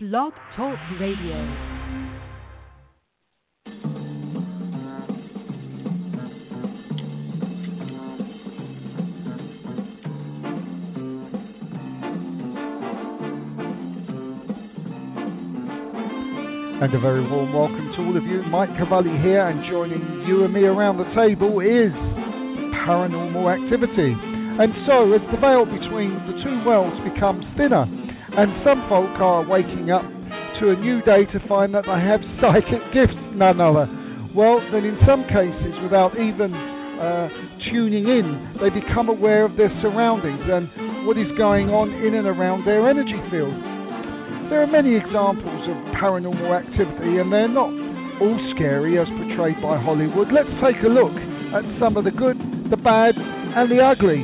Blog Talk Radio. And a very warm welcome to all of you. Mike Cavalli here, and joining you and me around the table is paranormal activity. And so, as the veil between the two worlds becomes thinner, and some folk are waking up to a new day to find that they have psychic gifts, none other. Well, then in some cases, without even uh, tuning in, they become aware of their surroundings and what is going on in and around their energy field. There are many examples of paranormal activity, and they're not all scary as portrayed by Hollywood. Let's take a look at some of the good, the bad, and the ugly.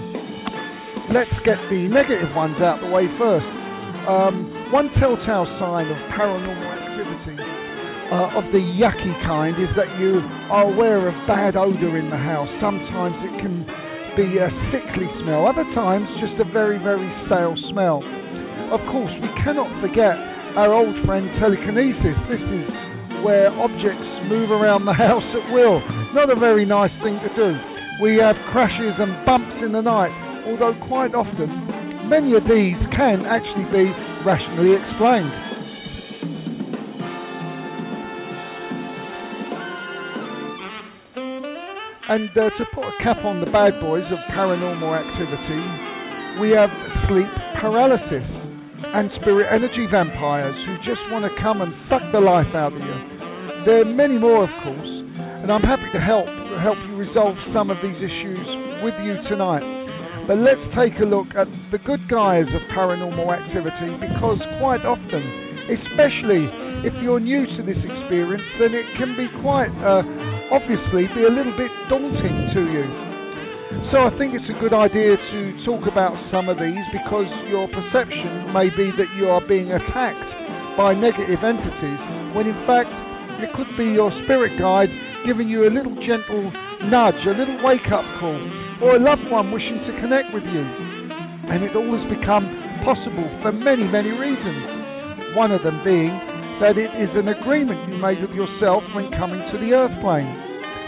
Let's get the negative ones out the way first. Um, one telltale sign of paranormal activity uh, of the yucky kind is that you are aware of bad odour in the house. Sometimes it can be a sickly smell, other times just a very, very stale smell. Of course, we cannot forget our old friend telekinesis. This is where objects move around the house at will. Not a very nice thing to do. We have crashes and bumps in the night, although quite often many of these can actually be rationally explained. And uh, to put a cap on the bad boys of paranormal activity, we have sleep paralysis and spirit energy vampires who just want to come and suck the life out of you. There are many more, of course, and I'm happy to help help you resolve some of these issues with you tonight. But let's take a look at the good guys of paranormal activity because quite often, especially if you're new to this experience, then it can be quite uh, obviously be a little bit daunting to you. So I think it's a good idea to talk about some of these because your perception may be that you are being attacked by negative entities when in fact it could be your spirit guide giving you a little gentle nudge, a little wake up call, or a loved one wishing to connect with you. And it all has become possible for many, many reasons. One of them being that it is an agreement you made with yourself when coming to the earth plane.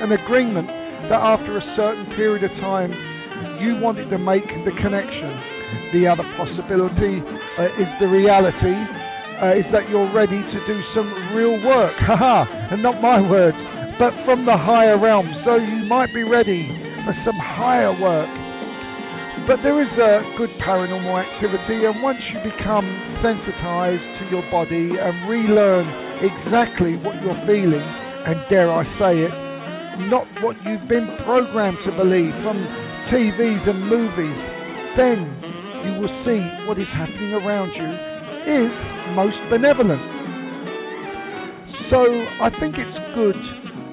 An agreement that after a certain period of time you wanted to make the connection. The other possibility uh, is the reality uh, is that you're ready to do some real work. Haha, and not my words, but from the higher realm. So you might be ready for some higher work. But there is a good paranormal activity, and once you become sensitized to your body and relearn exactly what you're feeling, and dare I say it, not what you've been programmed to believe from TVs and movies, then you will see what is happening around you is most benevolent. So I think it's good,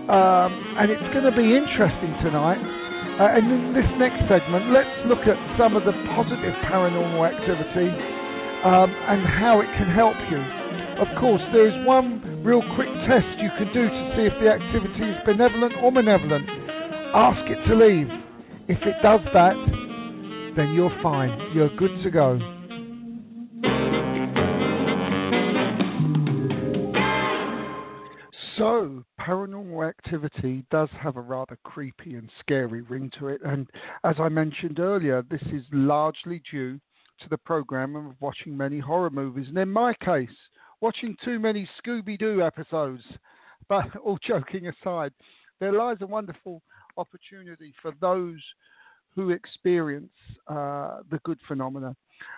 um, and it's going to be interesting tonight. Uh, and in this next segment, let's look at some of the positive paranormal activity um, and how it can help you. Of course, there is one real quick test you can do to see if the activity is benevolent or malevolent. Ask it to leave. If it does that, then you're fine. You're good to go. So, paranormal activity does have a rather creepy and scary ring to it, and as I mentioned earlier, this is largely due to the program of watching many horror movies, and in my case, watching too many Scooby Doo episodes. But all joking aside, there lies a wonderful opportunity for those who experience uh, the good phenomena,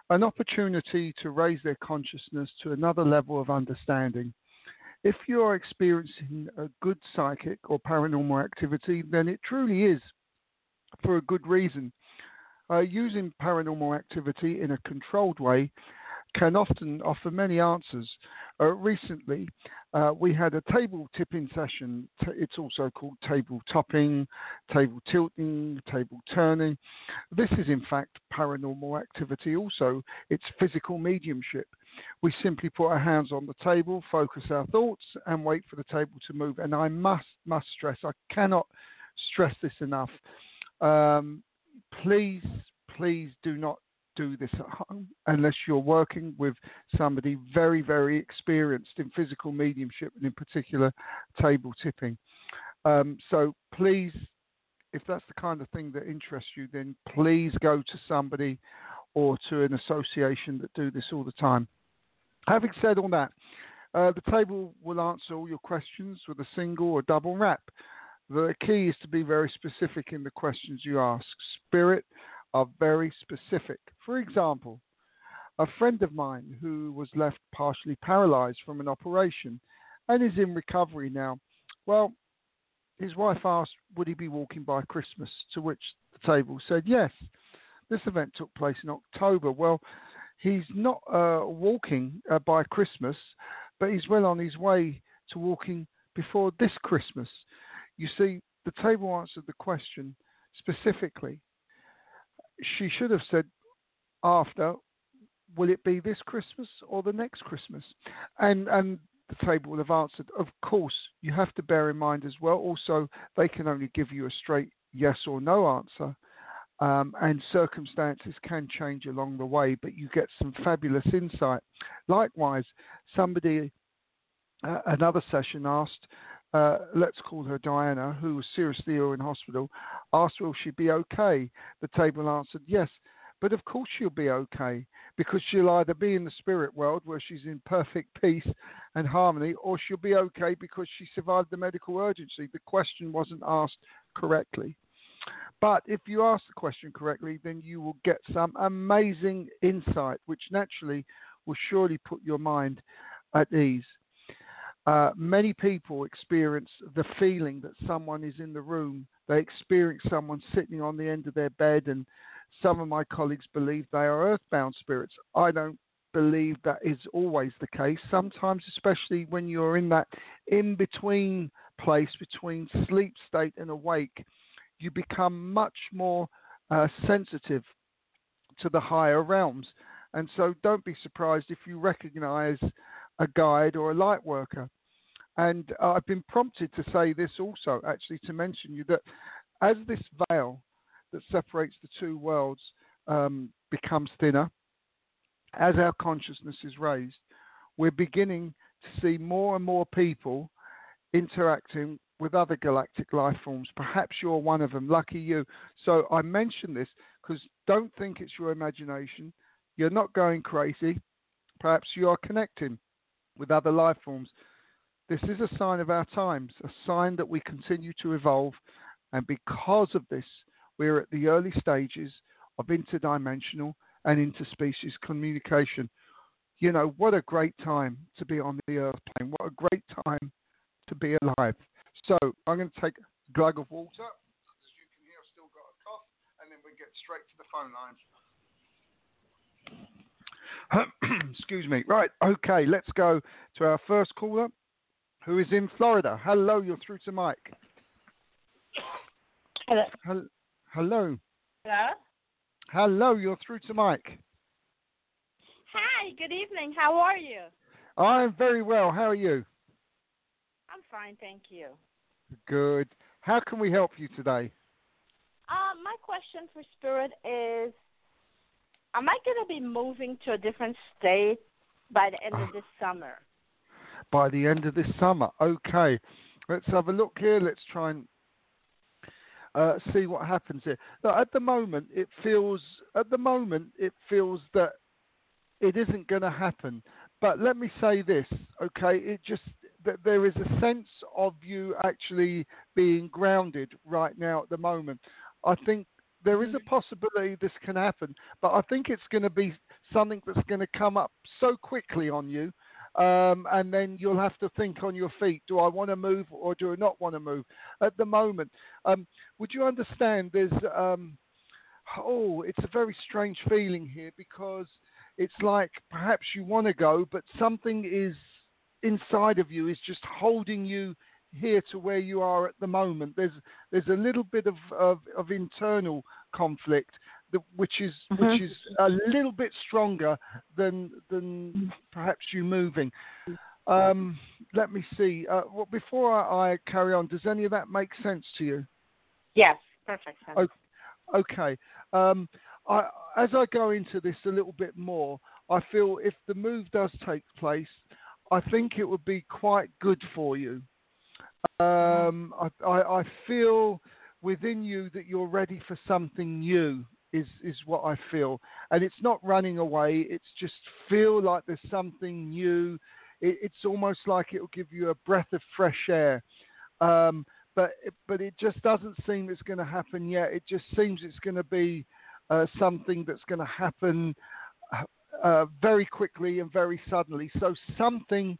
an opportunity to raise their consciousness to another level of understanding. If you are experiencing a good psychic or paranormal activity, then it truly is for a good reason. Uh, using paranormal activity in a controlled way can often offer many answers. Uh, recently, uh, we had a table tipping session. It's also called table tapping, table tilting, table turning. This is, in fact, paranormal activity also. It's physical mediumship. We simply put our hands on the table, focus our thoughts, and wait for the table to move. And I must, must stress, I cannot stress this enough. Um, please, please do not do this at home unless you're working with somebody very, very experienced in physical mediumship and in particular table tipping. Um, so please, if that's the kind of thing that interests you, then please go to somebody or to an association that do this all the time. Having said all that, uh, the table will answer all your questions with a single or double rap. The key is to be very specific in the questions you ask. Spirit are very specific. For example, a friend of mine who was left partially paralyzed from an operation and is in recovery now. Well, his wife asked, would he be walking by Christmas? To which the table said yes. This event took place in October. Well, he's not uh, walking uh, by Christmas, but he's well on his way to walking before this Christmas. You see, the table answered the question specifically. She should have said after, will it be this Christmas or the next Christmas? And and the table will have answered, of course, you have to bear in mind as well. Also, they can only give you a straight yes or no answer. Um, and circumstances can change along the way, but you get some fabulous insight. Likewise, somebody, uh, another session asked, uh, let's call her Diana, who was seriously ill in hospital, asked will she be okay. The table answered yes, but of course she'll be okay because she'll either be in the spirit world where she's in perfect peace and harmony, or she'll be okay because she survived the medical urgency. The question wasn't asked correctly. But if you ask the question correctly, then you will get some amazing insight, which naturally will surely put your mind at ease. Uh, many people experience the feeling that someone is in the room. They experience someone sitting on the end of their bed, and some of my colleagues believe they are earthbound spirits. I don't believe that is always the case. Sometimes, especially when you're in that in between place between sleep state and awake, you become much more uh, sensitive to the higher realms. And so don't be surprised if you recognize a guide or a light worker. And uh, I've been prompted to say this also, actually, to mention you that as this veil that separates the two worlds um, becomes thinner, as our consciousness is raised, we're beginning to see more and more people interacting with other galactic life forms. Perhaps you're one of them. Lucky you. So I mention this because don't think it's your imagination. You're not going crazy. Perhaps you are connecting with other life forms. This is a sign of our times, a sign that we continue to evolve. And because of this, we're at the early stages of interdimensional and interspecies communication. You know, what a great time to be on the earth plane. What a great time to be alive. So I'm going to take a glug of water. As you can hear, I've still got a cough, and then we get straight to the phone lines. Excuse me. Right. Okay. Let's go to our first caller, who is in Florida. Hello. You're through to Mike. Hello. Hello. Hello. Hello. You're through to Mike. Hi. Good evening. How are you? I'm very well. How are you? I'm fine, thank you. Good. How can we help you today? Uh, my question for Spirit is Am I going to be moving to a different state by the end of this summer? By the end of this summer. Okay. Let's have a look here. Let's try and uh, see what happens here. Now, at the moment, it feels at the moment it feels that it isn't going to happen. But let me say this, okay? It just that there is a sense of you actually being grounded right now at the moment. I think there is a mm-hmm. possibility this can happen, but I think it's going to be something that's going to come up so quickly on you. Um, and then you'll have to think on your feet do I want to move or do I not want to move? At the moment, um, would you understand there's, um, oh, it's a very strange feeling here because it's like perhaps you want to go, but something is inside of you is just holding you here to where you are at the moment. There's there's a little bit of of, of internal conflict that, which is mm-hmm. which is a little bit stronger than than perhaps you moving. Um, let me see. Uh, well, before I, I, carry on, does any of that make sense to you? Yes, perfect sense. Okay. okay. Um, I, as I go into this a little bit more, I feel if the move does take place, I think it would be quite good for you. Um, I, I, I feel within you that you're ready for something new. Is is what I feel, and it's not running away. It's just feel like there's something new. It, it's almost like it will give you a breath of fresh air. Um, but but it just doesn't seem it's going to happen yet. It just seems it's going to be uh, something that's going to happen uh, very quickly and very suddenly. So something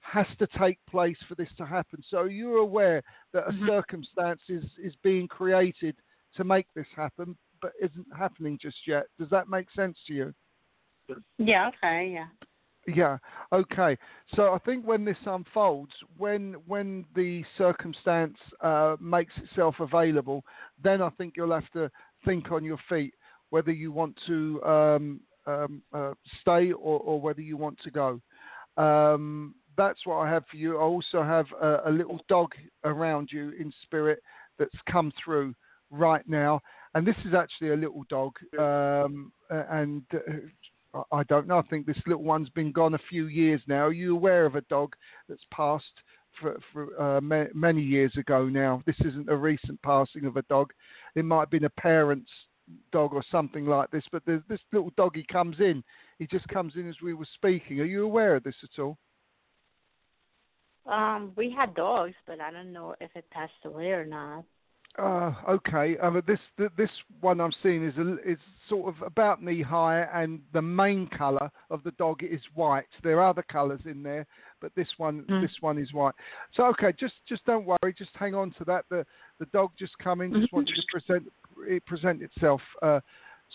has to take place for this to happen. So you're aware that a Mhm. circumstance is, is being created to make this happen, but isn't happening just yet. Does that make sense to you? Yeah. Okay. Yeah. Yeah. Okay. So I think when this unfolds, when when the circumstance uh, makes itself available, then I think you'll have to think on your feet whether you want to um, um, uh, stay or, or whether you want to go. Um, that's what I have for you. I also have a, a little dog around you in spirit that's come through right now, and this is actually a little dog, um, and uh, I- I don't know. I think this little one's been gone a few years now. Are you aware of a dog that's passed for, for uh, ma- many years ago now? This isn't a recent passing of a dog. It might have been a parent's dog or something like this, but there's this little doggy comes in. He just comes in as we were speaking. Are you aware of this at all? Um, we had dogs, but I don't know if it passed away or not. Uh, okay. Uh, but this th- this one I'm seeing is a, is sort of about knee high, and the main colour of the dog is white. There are other colours in there, but this one Mm. this one is white. So okay, just just don't worry. Just hang on to that. The the dog just come in. Just wanted to present it present itself uh,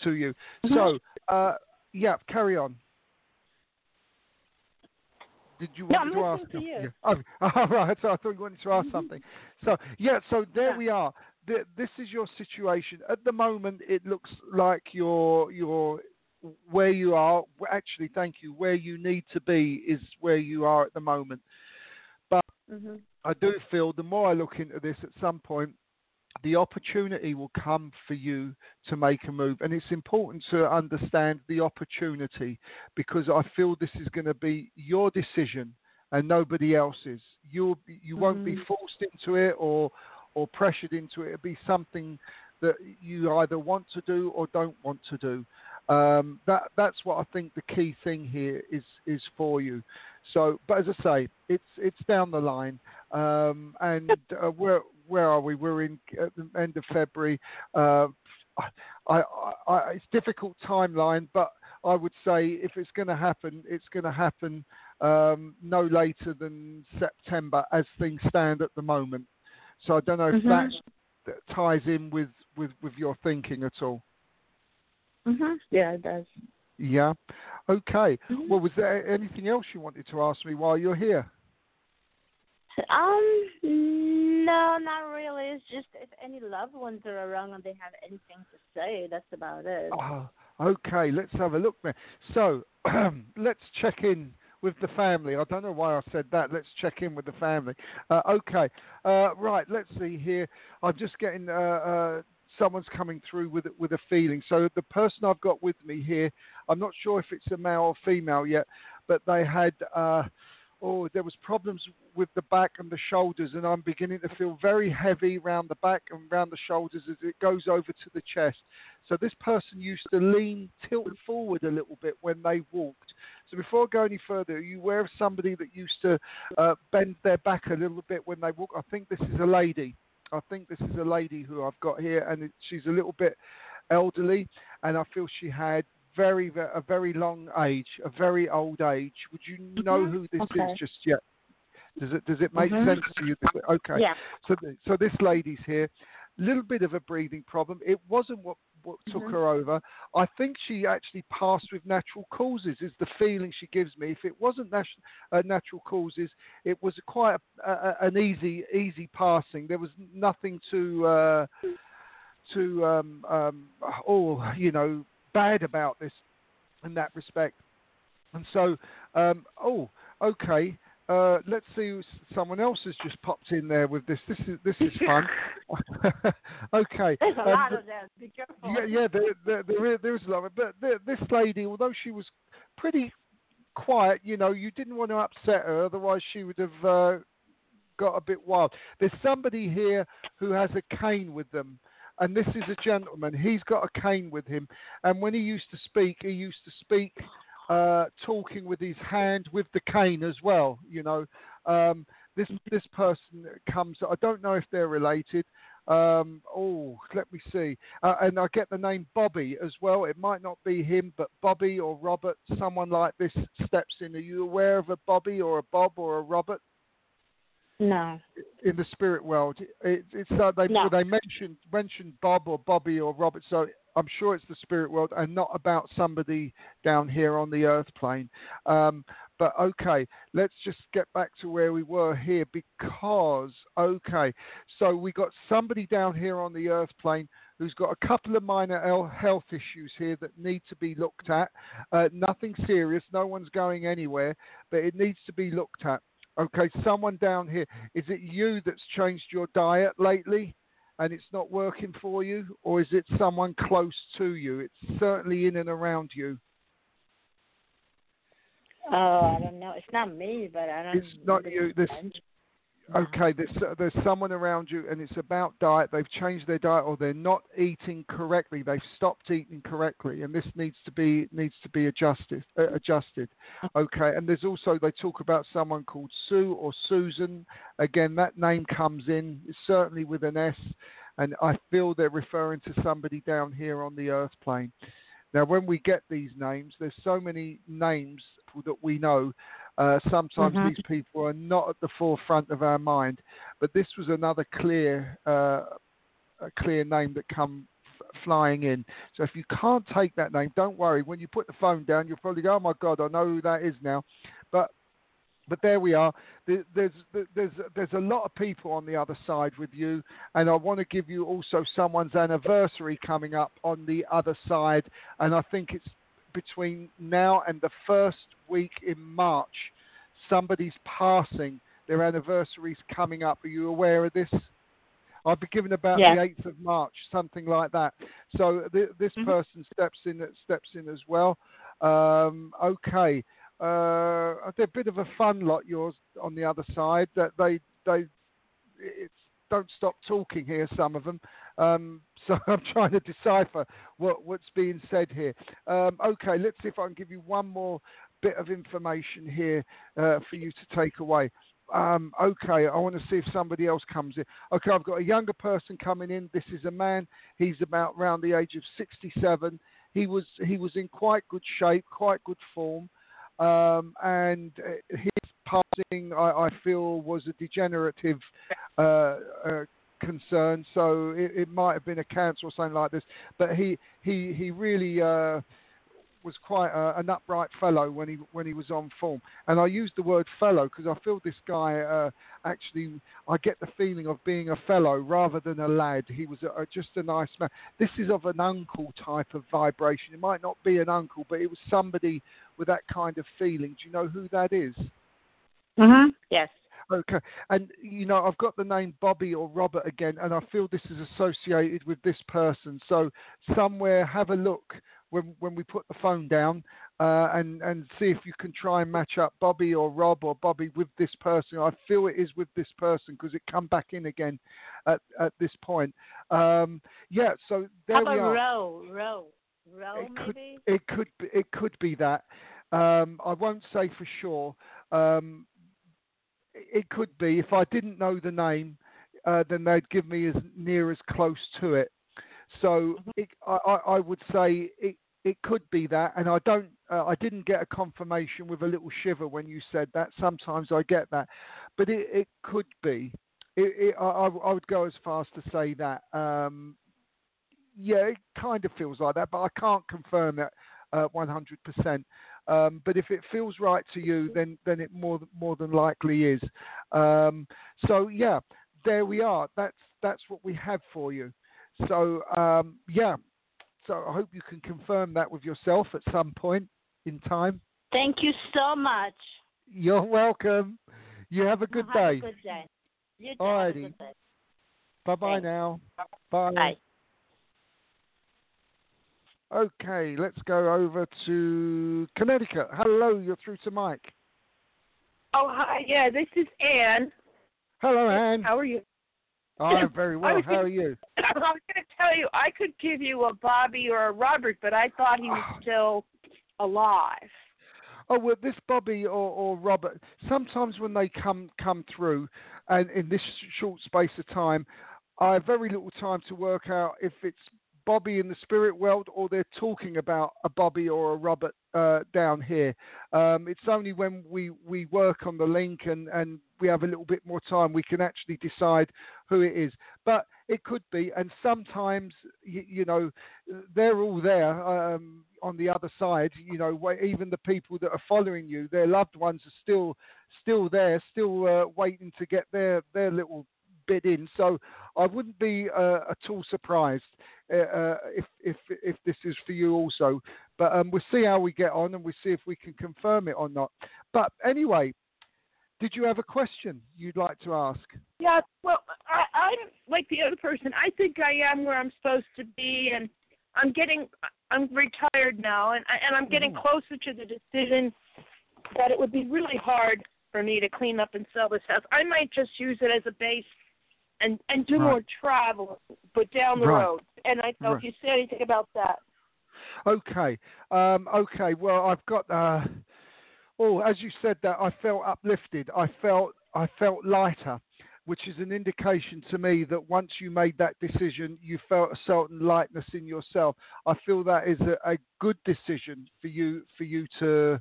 to you. So uh, yeah, carry on. Did you want to ask? to you. Yeah. Oh, all right. So I thought you wanted to ask something. So yeah. So there Yeah. we are. Th- This is your situation at the moment. It looks like you're you're where you are. Actually, thank you. Where you need to be is where you are at the moment. Mhm. I do feel the more I look into this, at some point, the opportunity will come for you to make a move, and it's important to understand the opportunity because I feel this is going to be your decision and nobody else's. You'll you won't be Mhm. forced into it or or pressured into it. It'd be something that you either want to do or don't want to do. Um, that that's what I think the key thing here is is for you. So, but as I say, it's it's down the line, um, and uh, where where are we? We're in at the end of February. Uh, I, I, I, it's difficult timeline, but I would say if it's going to happen, it's going to happen um, no later than September, as things stand at the moment. So I don't know if Mhm. that, that ties in with, with, with your thinking at all. Mhm. Yeah, it does. Yeah. Okay. Mhm. Well, was there anything else you wanted to ask me while you're here? Um, no, not really. It's just if any loved ones are around and they have anything to say, that's about it. Oh, okay, let's have a look there. So, let's check in with the family. I don't know why I said that. Let's check in with the family. Uh, okay, uh, right. Let's see here. I'm just getting uh, uh, someone's coming through with with a feeling. So the person I've got with me here, I'm not sure if it's a male or female yet, but they had. Oh, there was problems with the back and the shoulders, and I'm beginning to feel very heavy round the back and round the shoulders as it goes over to the chest. So this person used to lean, tilt forward a little bit when they walked. So before I go any further, are you aware of somebody that used to uh, bend their back a little bit when they walk? I think this is a lady. I think this is a lady who I've got here, and she's a little bit elderly, and I feel she had very, ve- a very long age, a very old age. Would you know Mhm. who this Okay. is just yet? Does it does it make Mhm. sense to you? Okay. Yeah. So, so this lady's here, little bit of a breathing problem. It wasn't what what took Mhm. her over. I think she actually passed with natural causes. Is the feeling she gives me. If it wasn't nat- uh, natural causes, it was quite a, a, an easy easy passing. There was nothing to uh, to um, um, oh you know bad about this in that respect. And so, um, oh, okay, uh, let's see. Someone else has just popped in there with this. This is this is fun. okay. There's a um, lot of them. Be careful. Yeah, yeah, there, there, there, is, there is a lot of it. But the, this lady, although she was pretty quiet, you know, you didn't want to upset her, otherwise she would have uh, got a bit wild. There's somebody here who has a cane with them, and this is a gentleman. He's got a cane with him, and when he used to speak, he used to speak uh, talking with his hand with the cane as well. You know, um, this this person comes. I don't know if they're related. Um, oh, let me see. Uh, and I get the name Bobby as well. It might not be him, but Bobby or Robert, someone like this steps in. Are you aware of a Bobby or a Bob or a Robert? No. In the spirit world, it, it's uh, they No. they mentioned mentioned Bob or Bobby or Robert. So I'm sure it's the spirit world and not about somebody down here on the earth plane. Um, but okay, let's just get back to where we were here because, okay, so we got somebody down here on the earth plane who's got a couple of minor health issues here that need to be looked at. Uh, nothing serious, no one's going anywhere, but it needs to be looked at. Okay, someone down here, is it you that's changed your diet lately? and it's not working for you, or is it someone close to you? It's certainly in and around you. Oh, I don't know. It's not me, but I don't. It's not you. This. Okay. There's there's someone around you, and it's about diet. They've changed their diet, or they're not eating correctly. They've stopped eating correctly, and this needs to be needs to be adjusted. Uh, adjusted. Okay. And there's also they talk about someone called Sue or Susan. Again, that name comes in certainly with an S, and I feel they're referring to somebody down here on the Earth plane. Now, when we get these names, there's so many names that we know. Uh, sometimes Mhm. these people are not at the forefront of our mind, but this was another clear, uh, a clear name that come f- flying in. So if you can't take that name, don't worry. When you put the phone down, you'll probably go, "Oh my God, I know who that is now." But but there we are. There's there's there's a lot of people on the other side with you, and I want to give you also someone's anniversary coming up on the other side, and I think it's between now and the first week in March. Somebody's passing. Their anniversary's coming up. Are you aware of this? I've been given about Yes. the 8th of March, something like that. So th- this Mhm. person steps in steps in as well. Um, okay, uh, they're a bit of a fun lot. Yours on the other side. That they they it's don't stop talking here. Some of them. Um, so I'm trying to decipher what what's being said here. Um, okay, let's see if I can give you one more bit of information here uh, for you to take away. Um, okay, I want to see if somebody else comes in. Okay, I've got a younger person coming in. This is a man. He's about around the age of 67. He was he was in quite good shape, quite good form, um, and uh, his passing, I, I feel, was a degenerative uh, uh, concern. So it, it might have been a cancer or something like this. But he he he really. Uh, was quite a, an upright fellow when he when he was on form, and I use the word fellow because I feel this guy uh, actually I get the feeling of being a fellow rather than a lad. He was a, a, just a nice man. This is of an uncle type of vibration. It might not be an uncle, but it was somebody with that kind of feeling. Do you know who that is? Mhm. Yes. Okay, and you know I've got the name Bobby or Robert again, and I feel this is associated with this person. So somewhere, have a look when when we put the phone down, uh, and and see if you can try and match up Bobby or Rob or Bobby with this person. I feel it is with this person because it come back in again at at this point. Um, yeah, so there How about we are. row, row, row, It could- maybe? It could be, it could be that. Um, I won't say for sure. Um, it it could be. If I didn't know the name, uh, then they'd give me as near as close to it. So it, I, I would say it it could be that, and I don't. Uh, I didn't get a confirmation with a little shiver when you said that. Sometimes I get that, but it, it could be. It, it, I, I I would go as far as to say that. Um, yeah, it kind of feels like that, but I can't confirm that uh, 100%. Um, but if it feels right to you, then then it more more than likely is. Um, so yeah, there we are. That's that's what we have for you. So um, yeah, so I hope you can confirm that with yourself at some point in time. Thank you so much. You're welcome. You have a good have day. A good day. You too. Alrighty. Have a good day. Bye bye now. Bye. Bye. Okay, let's go over to Connecticut. Hello, you're through to Mike. Oh, hi. Yeah, this is Anne. Hello, Anne. How are you? I'm very well. How are you? I was going to tell you, I could give you a Bobby or a Robert, but I thought he was still alive. Oh well, this Bobby or, or Robert. Sometimes when they come come through, and in this short space of time, I have very little time to work out if it's Bobby in the spirit world or they're talking about a Bobby or a Robert uh, down here. Um, it's only when we, we work on the link and, and we have a little bit more time we can actually decide who it is. But it could be, and sometimes you, you know they're all there um, on the other side. You know, even the people that are following you, their loved ones are still still there, still uh, waiting to get their their little bit in. So I wouldn't be uh, at all surprised uh, uh, if if if this is for you also. But um, we'll see how we get on, and we'll see if we can confirm it or not. But anyway, did you have a question you'd like to ask? Yeah, well, I, I'm like the other person. I think I am where I'm supposed to be, and I'm getting. I'm retired now, and I- and I'm getting Mhm. closer to the decision that it would be really hard for me to clean up and sell this house. I might just use it as a base and and do Right. more travel, but down the Right. road. And I don't know Right. if you say anything about that. Okay. Um, okay. Well, I've got. Uh, oh, as you said that, I felt uplifted. I felt. I felt lighter, which is an indication to me that once you made that decision, you felt a certain lightness in yourself. I feel that is a, a good decision for you for you to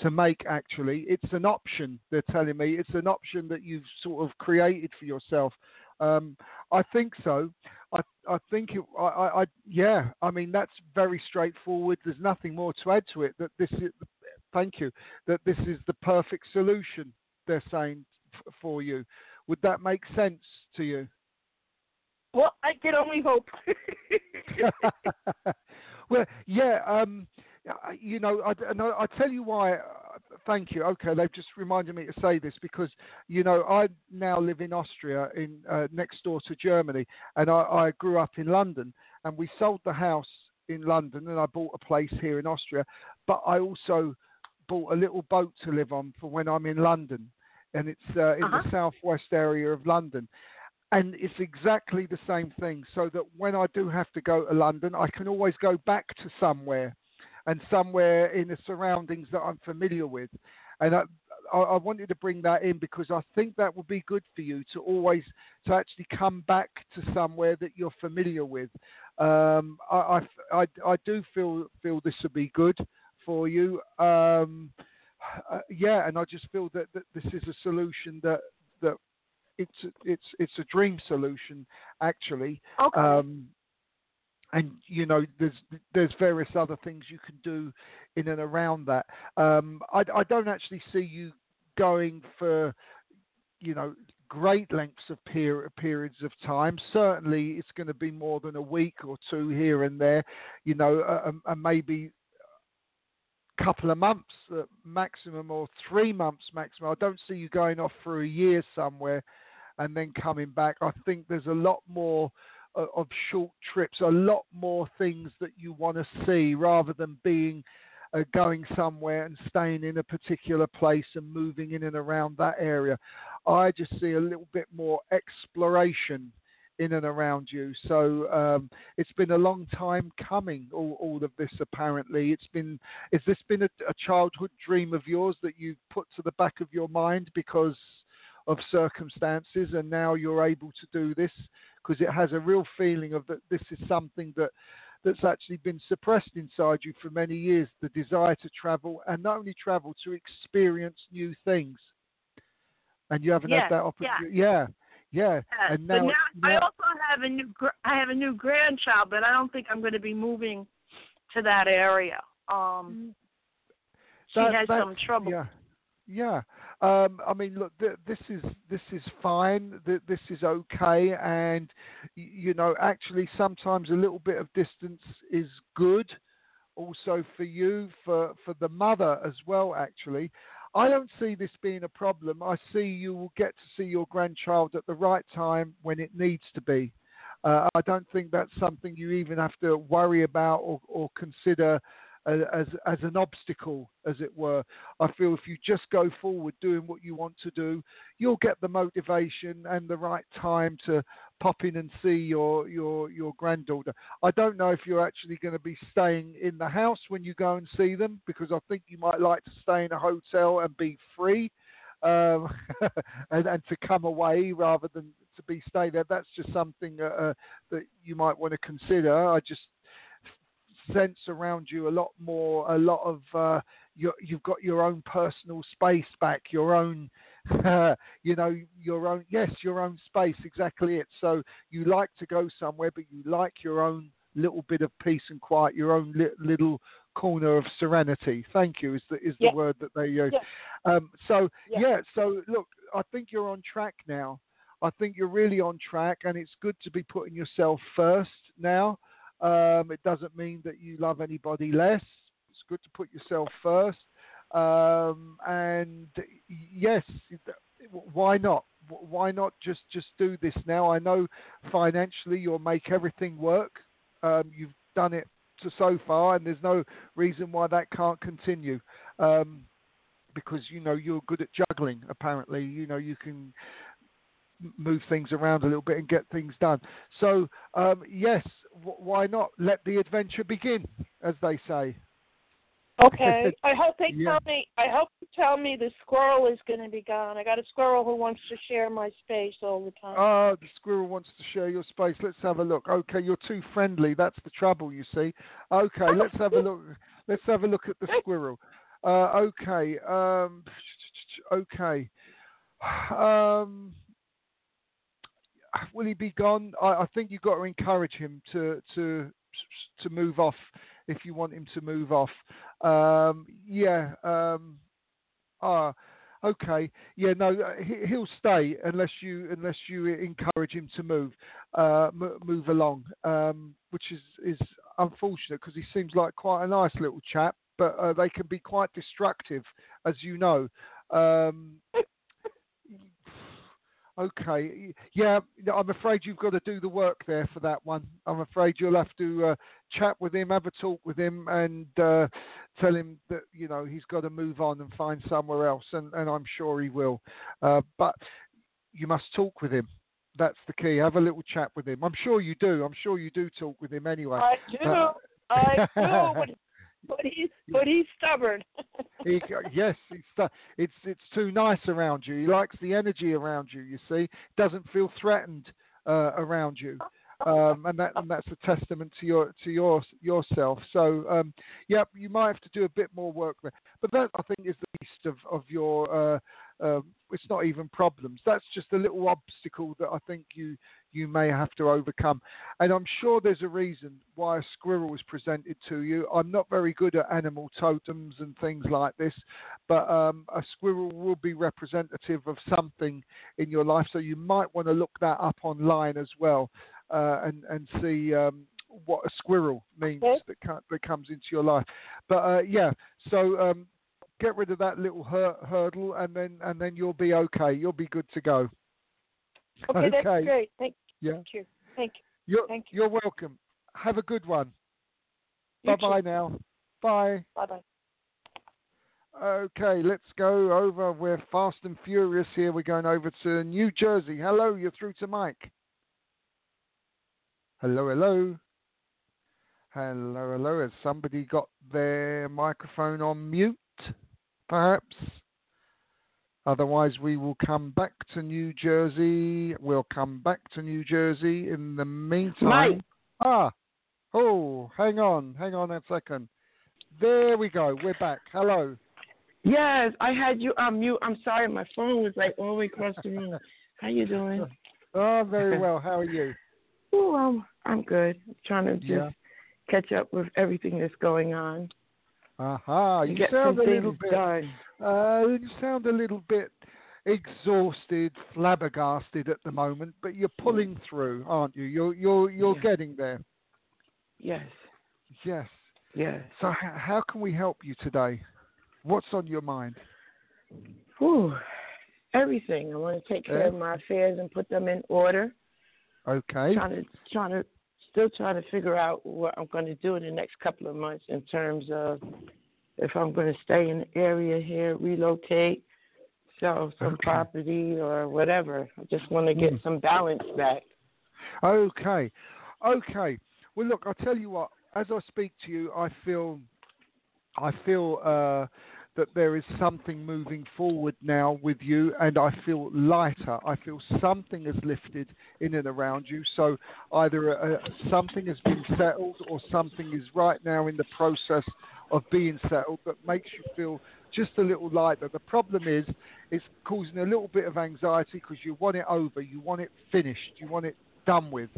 to make. Actually, it's an option. They're telling me it's an option that you've sort of created for yourself. Um, I think so. I I think it, I, I yeah. I mean that's very straightforward. There's nothing more to add to it. That this is thank you. That this is the perfect solution. They're saying f- for you. Would that make sense to you? Well, I can only hope. well, yeah. Um, you know, I, and I, I tell you why. Uh, thank you. Okay, they've just reminded me to say this because you know I now live in Austria, in uh, next door to Germany, and I, I grew up in London, and we sold the house in London, and I bought a place here in Austria, but I also bought a little boat to live on for when I'm in London, and it's uh, in Uh-huh. the southwest area of London. And it's exactly the same thing, so that when I do have to go to London, I can always go back to somewhere and somewhere in the surroundings that I'm familiar with. And I, I, I wanted to bring that in because I think that would be good for you to always to actually come back to somewhere that you're familiar with. Um, I, I, I, I do feel feel this would be good for you. Um, uh, yeah, and I just feel that, that this is a solution that that it's it's it's a dream solution actually. okay. Um, and you know, there's there's various other things you can do in and around that. Um, I, I don't actually see you going for, you know, great lengths of per- periods of time. Certainly, it's going to be more than a week or two here and there. You know, uh, and maybe couple of months uh, maximum or three months maximum. I don't see you going off for a year somewhere and then coming back. I think there's a lot more uh, of short trips, a lot more things that you want to see rather than being uh, going somewhere and staying in a particular place and moving in and around that area. I just see a little bit more exploration in and around you. So um, it's been a long time coming. All, all of this apparently. It's been. Has this been a, a childhood dream of yours that you put to the back of your mind because of circumstances, and now you're able to do this because it has a real feeling of that this is something that that's actually been suppressed inside you for many years the desire to travel and not only travel to experience new things and you haven't had that opportunity yeah yeah Yes, and but now, now, I also have a new gr- I have a new grandchild, but I don't think I'm going to be moving to that area. Um, she has some trouble. Yeah, yeah. Um, I mean, look, th- this is this is fine. Th- this is okay, and you know, actually, sometimes a little bit of distance is good. Also for you, for for the mother as well. Actually, I don't see this being a problem. I see you will get to see your grandchild at the right time when it needs to be. Uh, I don't think that's something you even have to worry about or, or consider as as an obstacle, as it were. I feel if you just go forward doing what you want to do, you'll get the motivation and the right time to pop in and see your your your granddaughter. I don't know if you're actually going to be staying in the house when you go and see them because I think you might like to stay in a hotel and be free. Um, and, and to come away rather than to be stay there. That's just something uh, uh that you might want to consider. I just sense around you a lot more, a lot of uh, you have got your own personal space back, your own, uh, you know, your own, yes, your own space, exactly it. So you like to go somewhere, but you like your own little bit of peace and quiet, your own li- little corner of serenity. Thank you is the is the yeah. word that they use. Yeah. Um, so yeah. yeah, so look, I think you're on track now. I think you're really on track, and it's good to be putting yourself first now. Um, it doesn't mean that you love anybody less. It's good to put yourself first. Um, and yes, why not? Why not just just do this now? I know financially you'll make everything work. Um, you've done it to so far, and there's no reason why that can't continue. Um, because you know you're good at juggling. Apparently, you know you can move things around a little bit and get things done. So, um, yes, why not let the adventure begin, as they say. Okay. I hope they yeah. tell me. I hope you tell me the squirrel is going to be gone. I got a squirrel who wants to share my space all the time. Oh, the squirrel wants to share your space. Let's have a look. Okay, you're too friendly. That's the trouble, you see. Okay, let's have a look. Let's have a look at the squirrel. Uh, okay. Um, okay. Um, will he be gone? I, I think you've got to encourage him to to to move off if you want him to move off. Um, yeah. Um, ah. Okay. Yeah. No. He, will stay unless you unless you encourage him to move uh, m- move along, um, which is is unfortunate because he seems like quite a nice little chap, but uh, they can be quite destructive, as you know. Um, Okay. Yeah, I'm afraid you've got to do the work there for that one. I'm afraid you'll have to uh, chat with him, have a talk with him, and uh, tell him that you know he's got to move on and find somewhere else, and, and I'm sure he will. Uh, but you must talk with him. That's the key. Have a little chat with him. I'm sure you do. I'm sure you do talk with him anyway. I do. I do. But he's but he's stubborn. he, yes, it's it's it's too nice around you. He likes the energy around you. You see, doesn't feel threatened uh, around you, um, and that and that's a testament to your to your yourself. So, um, yeah, you might have to do a bit more work there. But that I think is the least of of your. Uh, uh, it's not even problems. That's just a little obstacle that I think you you may have to overcome. And I'm sure there's a reason why a squirrel was presented to you. I'm not very good at animal totems and things like this, but um, a squirrel will be representative of something in your life. So you might want to look that up online as well uh, and, and see. Um, what a squirrel means okay. that, that comes into your life, but uh, yeah. So um, get rid of that little hur- hurdle, and then and then you'll be okay. You'll be good to go. Okay, okay. that's great. Thank, yeah. thank you. Thank you. You're, Thank you. You're welcome. Have a good one. Bye bye now. Bye. Bye bye. Okay, let's go over. We're fast and furious here. We're going over to New Jersey. Hello, you're through to Mike. Hello, hello. Hello, hello. Has somebody got their microphone on mute? Perhaps. Otherwise, we will come back to New Jersey. We'll come back to New Jersey in the meantime. Mike. Ah, oh, hang on, hang on a second. There we go. We're back. Hello. Yes, I had you on mute. I'm sorry, my phone was like all the way across the room. How you doing? Oh, very well. How are you? Oh, I'm I'm good. I'm trying to just Yeah. catch up with everything that's going on. Aha, and you sound a little bit. done. Uh, you sound a little bit exhausted, flabbergasted at the moment, but you're pulling through, aren't you? You're you're you're getting there. Yes, Yes. yes. So h- how can we help you today? What's on your mind? whew, everything. I want to take care Yeah. of my affairs and put them in order. Okay. Trying to trying to still trying to figure out what I'm going to do in the next couple of months in terms of if I'm going to stay in the area here, relocate, sell some Okay. property or whatever. I just want to get Mm. some balance back. Okay. Okay. Well, look, I'll tell you what. As I speak to you, I feel, I feel uh, that there is something moving forward now with you, and I feel lighter. I feel something has lifted in and around you. So either uh, something has been settled, or something is right now in the process of being settled that makes you feel just a little lighter. The problem is, it's causing a little bit of anxiety because you want it over, you want it finished, you want it done with.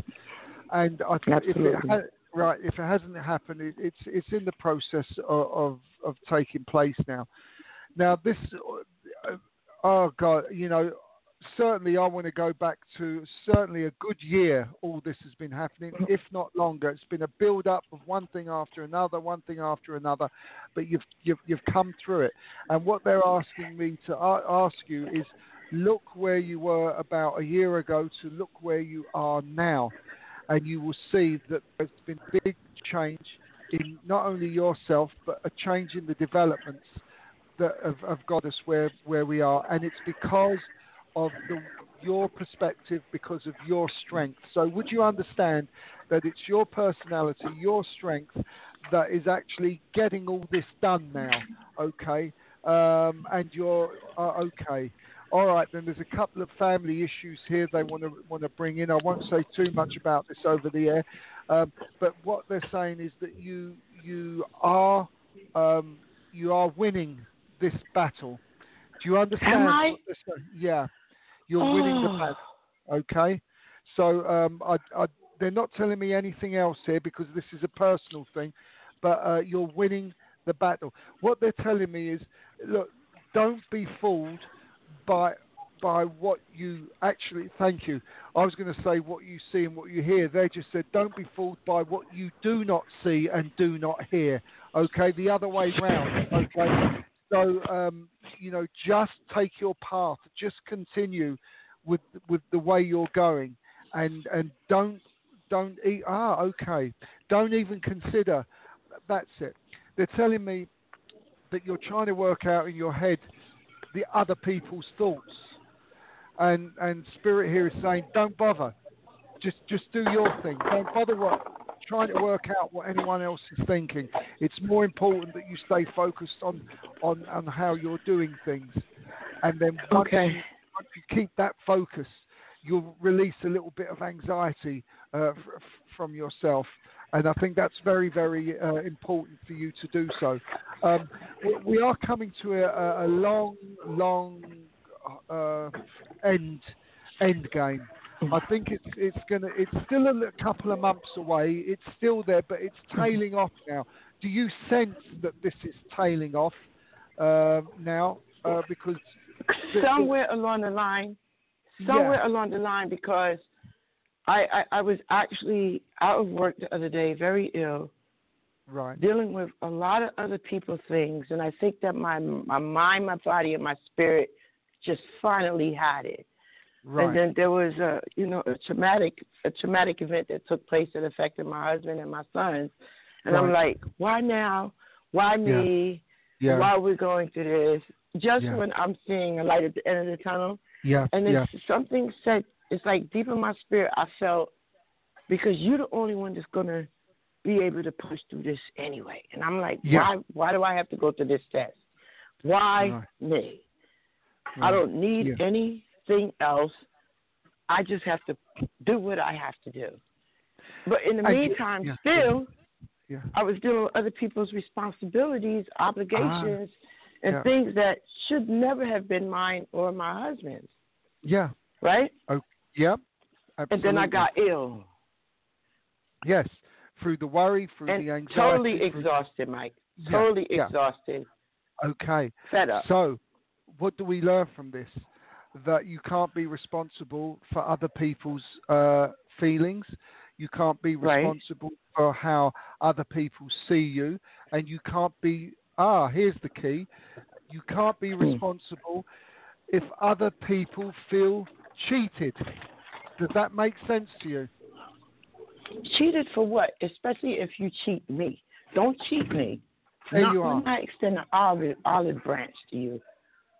And I think if it ha- right, if it hasn't happened, it, it's it's in the process of, of of taking place now. Now this, uh, oh God, you know, certainly I want to go back to certainly a good year. All this has been happening, if not longer. It's been a build up of one thing after another, one thing after another, but you've you've you've come through it. And what they're asking me to ask you is, look where you were about a year ago to look where you are now, and you will see that there's been big change in not only yourself but a change in the developments that have, have got us where where we are, and it's because of the, your perspective, because of your strength. So, would you understand that it's your personality, your strength, that is actually getting all this done now? Okay, um, and you're uh, okay. All right, then there's a couple of family issues here they want to want to bring in. I won't say too much about this over the air, um, but what they're saying is that you you are um, you are winning this battle. Do you understand? Am I? what they're saying? Yeah, you're winning the Oh. battle. Okay, so um, I, I, they're not telling me anything else here because this is a personal thing, but uh, you're winning the battle. What they're telling me is, look, don't be fooled by by what you actually. Thank you. I was going to say what you see and what you hear. They just said don't be fooled by what you do not see and do not hear. Okay, the other way round. Okay. So um, you know, just take your path. Just continue with with the way you're going, and and don't don't eat. Ah, okay. Don't even consider. That's it. They're telling me that you're trying to work out in your head the other people's thoughts, and and spirit here is saying, don't bother. Just just do your thing. Don't bother what trying to work out what anyone else is thinking. It's more important that you stay focused on on, on how you're doing things, and then once Okay. you, once you keep that focus, you'll release a little bit of anxiety uh, f- from yourself. And I think that's very, very uh, important for you to do so. Um, we, we are coming to a, a- long, long uh, end end game. I think it's it's gonna it's still a couple of months away. It's still there, but it's tailing off now. Do you sense that this is tailing off uh, now? Uh, because somewhere along the line, somewhere along the line, because I, I I was actually out of work the other day, very ill, right, dealing with a lot of other people's things, and I think that my my mind, my body, and my spirit just finally had it. right, And then there was a you know a traumatic a traumatic event that took place that affected my husband and my sons, and I'm like, why now? Why me? yeah, Why are we going through this? Just Yeah. when I'm seeing a light at the end of the tunnel, yeah, and yeah, it's something said it's like deep in my spirit I felt because you're the only one that's gonna be able to push through this anyway. And I'm like, Yeah. why why do I have to go through this test? Why Right. me? I don't need Yeah. anything else. I just have to do what I have to do. But in the I meantime, yeah, still, yeah. I was dealing with other people's responsibilities, obligations, ah. and yeah. things that should never have been mine or my husband's. Yeah. Right? Yep. Absolutely. And then I got ill yes through the worry, through and the anxiety. totally exhausted, Mike. Yeah, Totally yeah. exhausted, Okay. fed up. So, what do we learn from this? That you can't be responsible for other people's uh, feelings. You can't be Right. responsible for how other people see you, and you can't be. Ah, here's the key. You can't be responsible if other people feel cheated. Does that make sense to you? Cheated for what? Especially if you cheat me. Don't cheat me. There Not you are. I extend an olive, olive branch to you.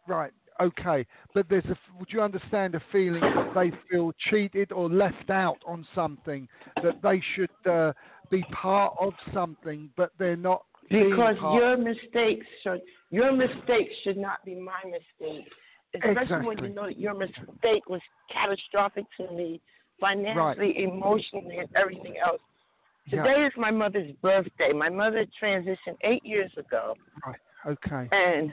Right. Okay. But there's a. Would you understand a feeling that they feel cheated or left out on something that they should uh, be part of something, but they're not. Because your mistakes should your mistakes should not be my mistake. Especially when you know that your mistake was catastrophic to me financially, emotionally, and everything else. Yeah. Today is my mother's birthday. My mother transitioned eight years ago. Right. Okay. And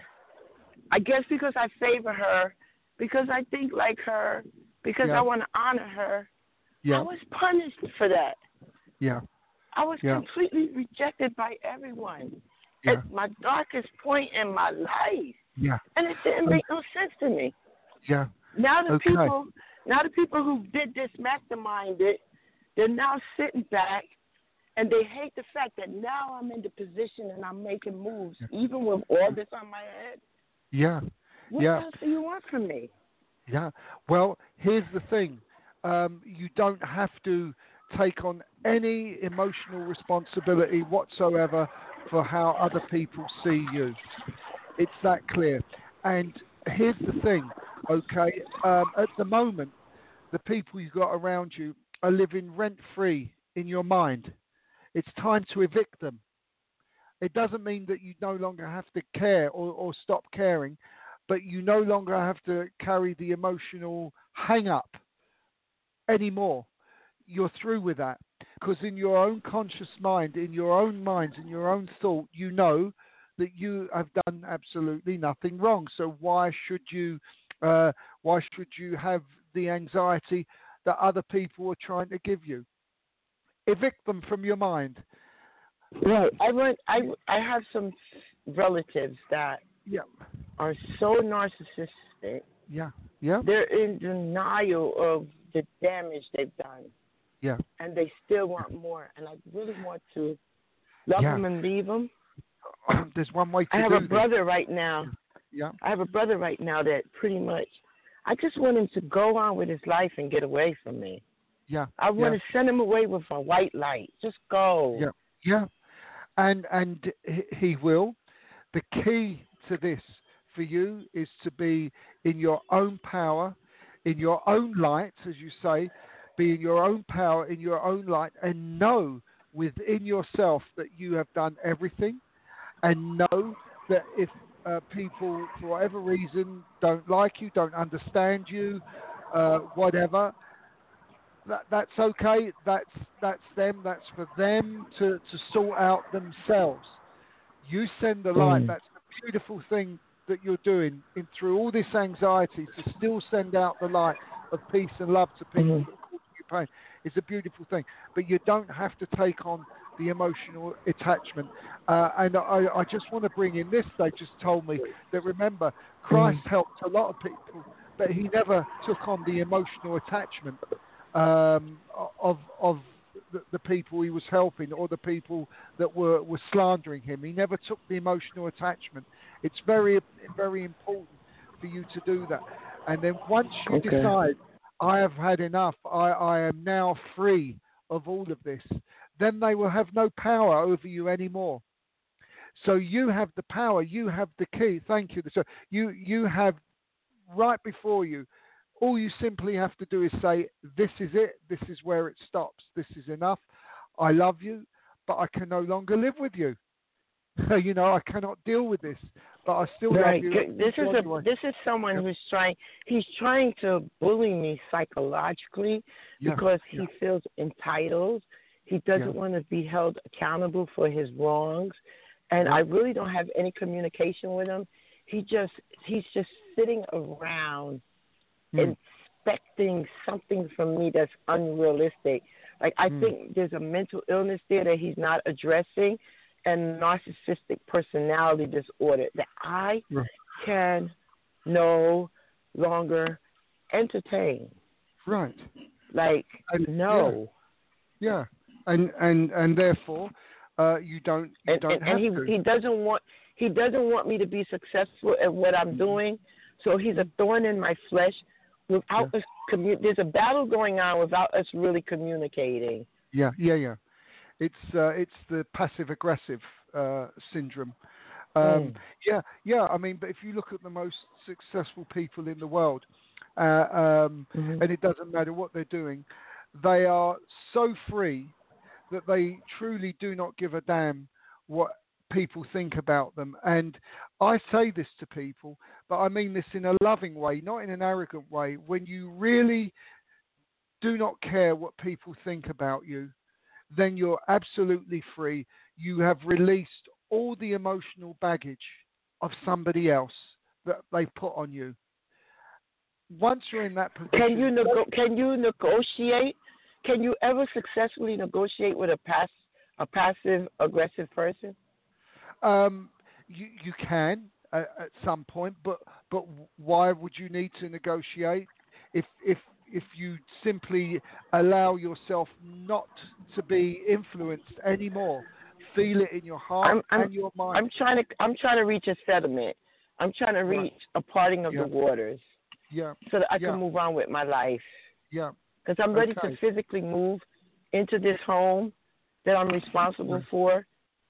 I guess because I favor her, because I think like her, because Yeah. I want to honor her, I was punished for that. Yeah. I was Yeah. completely rejected by everyone Yeah. at my darkest point in my life. Yeah. And it didn't make no sense to me. Yeah. Now the Okay. people now the people who did this mastermind it, they're now sitting back and they hate the fact that now I'm in the position and I'm making moves, even with all this on my head. Yeah. What Yeah. else do you want from me? Yeah. Well, here's the thing. Um, you don't have to take on any emotional responsibility whatsoever for how other people see you. It's that clear. And here's the thing, okay? Um, at the moment, the people you've got around you are living rent free in your mind. It's time to evict them. It doesn't mean that you no longer have to care or, or stop caring, but you no longer have to carry the emotional hang up anymore. You're through with that. Because in your own conscious mind, in your own minds, in your own thought, you know that you have done absolutely nothing wrong. So why should you, uh, why should you have the anxiety that other people are trying to give you? Evict them from your mind. Right. I went. I I have some relatives that Yeah, are so narcissistic. yeah, yeah, They're in denial of the damage they've done, yeah. and they still want more. And I really want to love Yeah. them and leave them. There's one way to I have a this. brother right now. Yeah, I have a brother right now that pretty much. I just want him to go on with his life and get away from me. yeah. I want yeah. to send him away with a white light. Just go. Yeah, yeah, and and he will. The key to this for you is to be in your own power, in your own light, as you say, be in your own power, in your own light, and know within yourself that you have done everything, and know that if uh, people, for whatever reason, don't like you, don't understand you, uh, whatever, that, that's okay. That's that's them. That's for them to, to sort out themselves. You send the light. Mm. That's the beautiful thing that you're doing. In through all this anxiety, to still send out the light of peace and love to people Mhm. that are causing you pain is a beautiful thing. But you don't have to take on the emotional attachment. Uh, and I, I just want to bring in this. They just told me that remember Christ helped a lot of people, but he never took on the emotional attachment um, of of the, the people he was helping or the people that were, were slandering him. He never took the emotional attachment. It's very very important for you to do that. And then once you Okay. decide, I have had enough. I, I am now free of all of this. Then they will have no power over you anymore. So you have the power. You have the key. Thank you. So you you have right before you. All you simply have to do is say, "This is it. This is where it stops. This is enough. I love you, but I can no longer live with you. you know, I cannot deal with this, but I still Right. love you. This is a this is someone who's trying. He's trying to bully me psychologically Yeah, because he yeah. feels entitled. He doesn't Yeah. want to be held accountable for his wrongs, and I really don't have any communication with him. He just he's just sitting around expecting something from me that's unrealistic. Like I Hmm. think there's a mental illness there that he's not addressing, and narcissistic personality disorder that I Right. can no longer entertain. Right. Like And- no, Yeah. And and and therefore, uh, you don't you and don't and, have and he to. he doesn't want He doesn't want me to be successful at what I'm Mm-hmm. doing. So he's a thorn in my flesh. Without us, commu- there's a battle going on without us really communicating. Yeah, yeah, yeah. It's uh, it's the passive aggressive uh, syndrome. Um, Mm. Yeah, yeah. I mean, but if you look at the most successful people in the world, uh, um, Mhm. and it doesn't matter what they're doing, they are so free that they truly do not give a damn what people think about them. And I say this to people, but I mean this in a loving way, not in an arrogant way. When you really do not care what people think about you, then you're absolutely free. You have released all the emotional baggage of somebody else that they put on you. Once you're in that position, Can you nego- can you negotiate? Can you ever successfully negotiate with a pass a passive aggressive person? Um, you you can uh, at some point, but but why would you need to negotiate if if if you simply allow yourself not to be influenced anymore? Feel it in your heart I'm- I'm- and your mind. I'm trying to I'm trying to reach a settlement. I'm trying to Right. reach a parting of Yeah. the waters yeah, so that I Yeah. can move on with my life. yeah, Because I'm ready Okay. to physically move into this home that I'm responsible Right. for,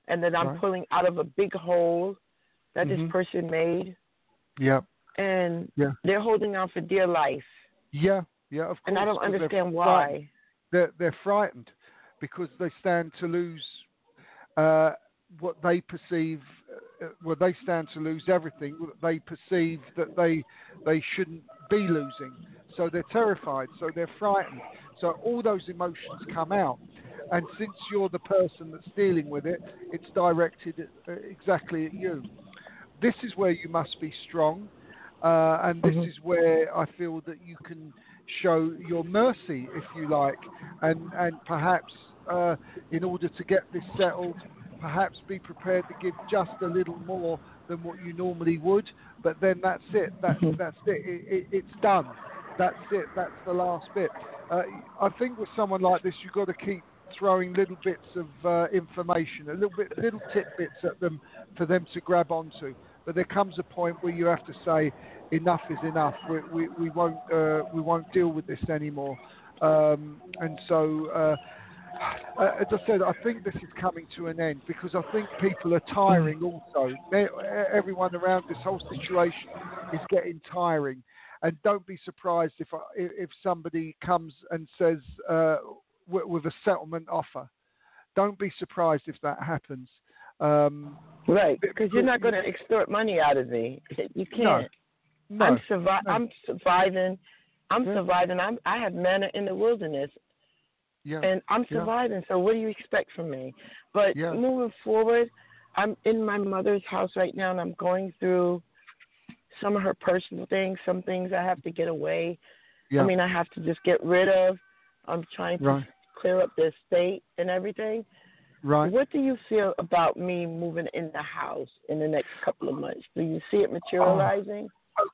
and that I'm Right. pulling out of a big hole that Mhm. this person made, yeah, and Yeah. they're holding on for dear life, yeah, yeah. Of course, and I don't 'cause they're understand why. They're they're frightened because they stand to lose uh, what they perceive. Uh, well, they stand to lose everything that they perceive that they they shouldn't be losing. So they're terrified. So they're frightened. So all those emotions come out. And since you're the person that's dealing with it, it's directed at, uh, exactly at you. This is where you must be strong, uh, and this Mhm. is where I feel that you can show your mercy, if you like, and and perhaps uh, in order to get this settled, perhaps be prepared to give just a little more than what you normally would. But then that's it. That, Mhm. that's it. It, it. It's done. That's it. That's the last bit. Uh, I think with someone like this, you've got to keep throwing little bits of uh, information, a little bit, little tidbits at them for them to grab onto. But there comes a point where you have to say, enough is enough. We, we, we won't uh, we won't deal with this anymore. Um, and so, uh, uh, as I said, I think this is coming to an end because I think people are tiring. Also, everyone around this whole situation is getting tiring. And don't be surprised if if somebody comes and says uh, with, with a settlement offer. Don't be surprised if that happens. Um, Right, because you're not going to extort money out of me. You can't. no, I'm survi- no. I'm surviving. I'm Yeah. surviving. I'm I have manna in the wilderness, yeah, and I'm Yeah. surviving. So what do you expect from me? But Yeah. moving forward, I'm in my mother's house right now, and I'm going through some of her personal things. Some things I have to get away. yeah, I mean, I have to just get rid of. I'm trying to Right. clear up the estate and everything. right. What do you feel about me moving in the house in the next couple of months? Do you see it materializing?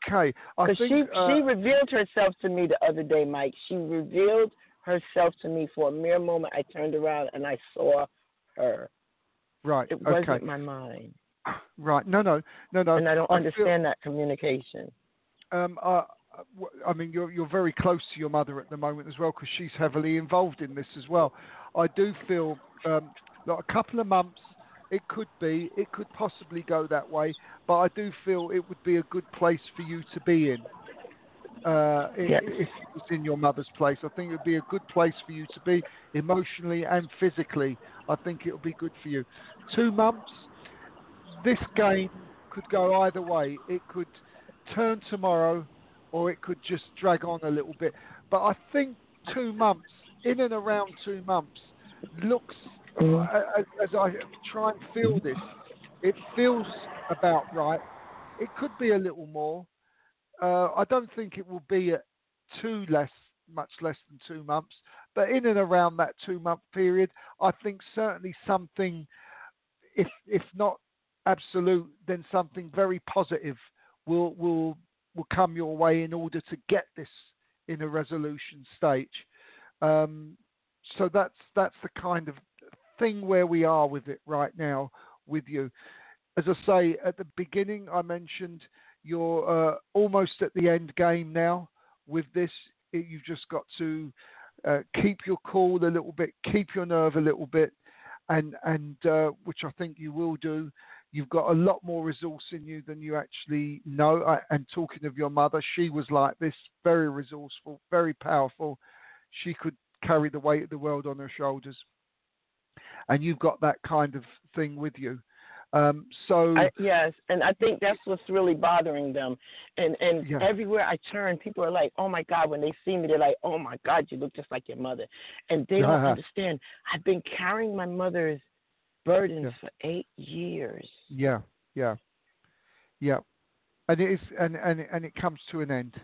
Okay, Because she uh, she revealed herself to me the other day, Mike. She revealed herself to me for a mere moment. I turned around and I saw her. right. It wasn't Okay, my mind, right. No, no, no, no. and I don't I understand that communication. um, w- I mean, you're you're very close to your mother at the moment as well because she's heavily involved in this as well. I do feel um, that a couple of months, it could be, it could possibly go that way, but I do feel it would be a good place for you to be in. Uh, Yes. If it was in your mother's place, I think it would be a good place for you to be emotionally and physically. I think it would be good for you. Two months, this game could go either way. It could turn tomorrow, or it could just drag on a little bit. But I think two months, in and around two months, looks as, as I try and feel this, it feels about right. It could be a little more. Uh, I don't think it will be at two less, much less than two months, but in and around that two month period, I think certainly something, if if not absolute, then something very positive will will will come your way in order to get this in a resolution stage. Um, so that's that's the kind of thing where we are with it right now with you. as I say at the beginning, I mentioned you're uh, almost at the end game now with this. You've just got to uh, keep your cool a little bit, keep your nerve a little bit, and and uh, which I think you will do. You've got a lot more resource in you than you actually know. I, and talking of your mother, she was like this, very resourceful, very powerful. She could carry the weight of the world on her shoulders, and you've got that kind of thing with you. Um, so I, yes, and I think that's what's really bothering them. And and yeah. everywhere I turn, people are like, "Oh my God!" When they see me, they're like, "Oh my God, you look just like your mother," and they don't Uh-huh. understand. I've been carrying my mother's burdens Yeah. for eight years. Yeah, yeah, yeah, and it is, and and and it comes to an end.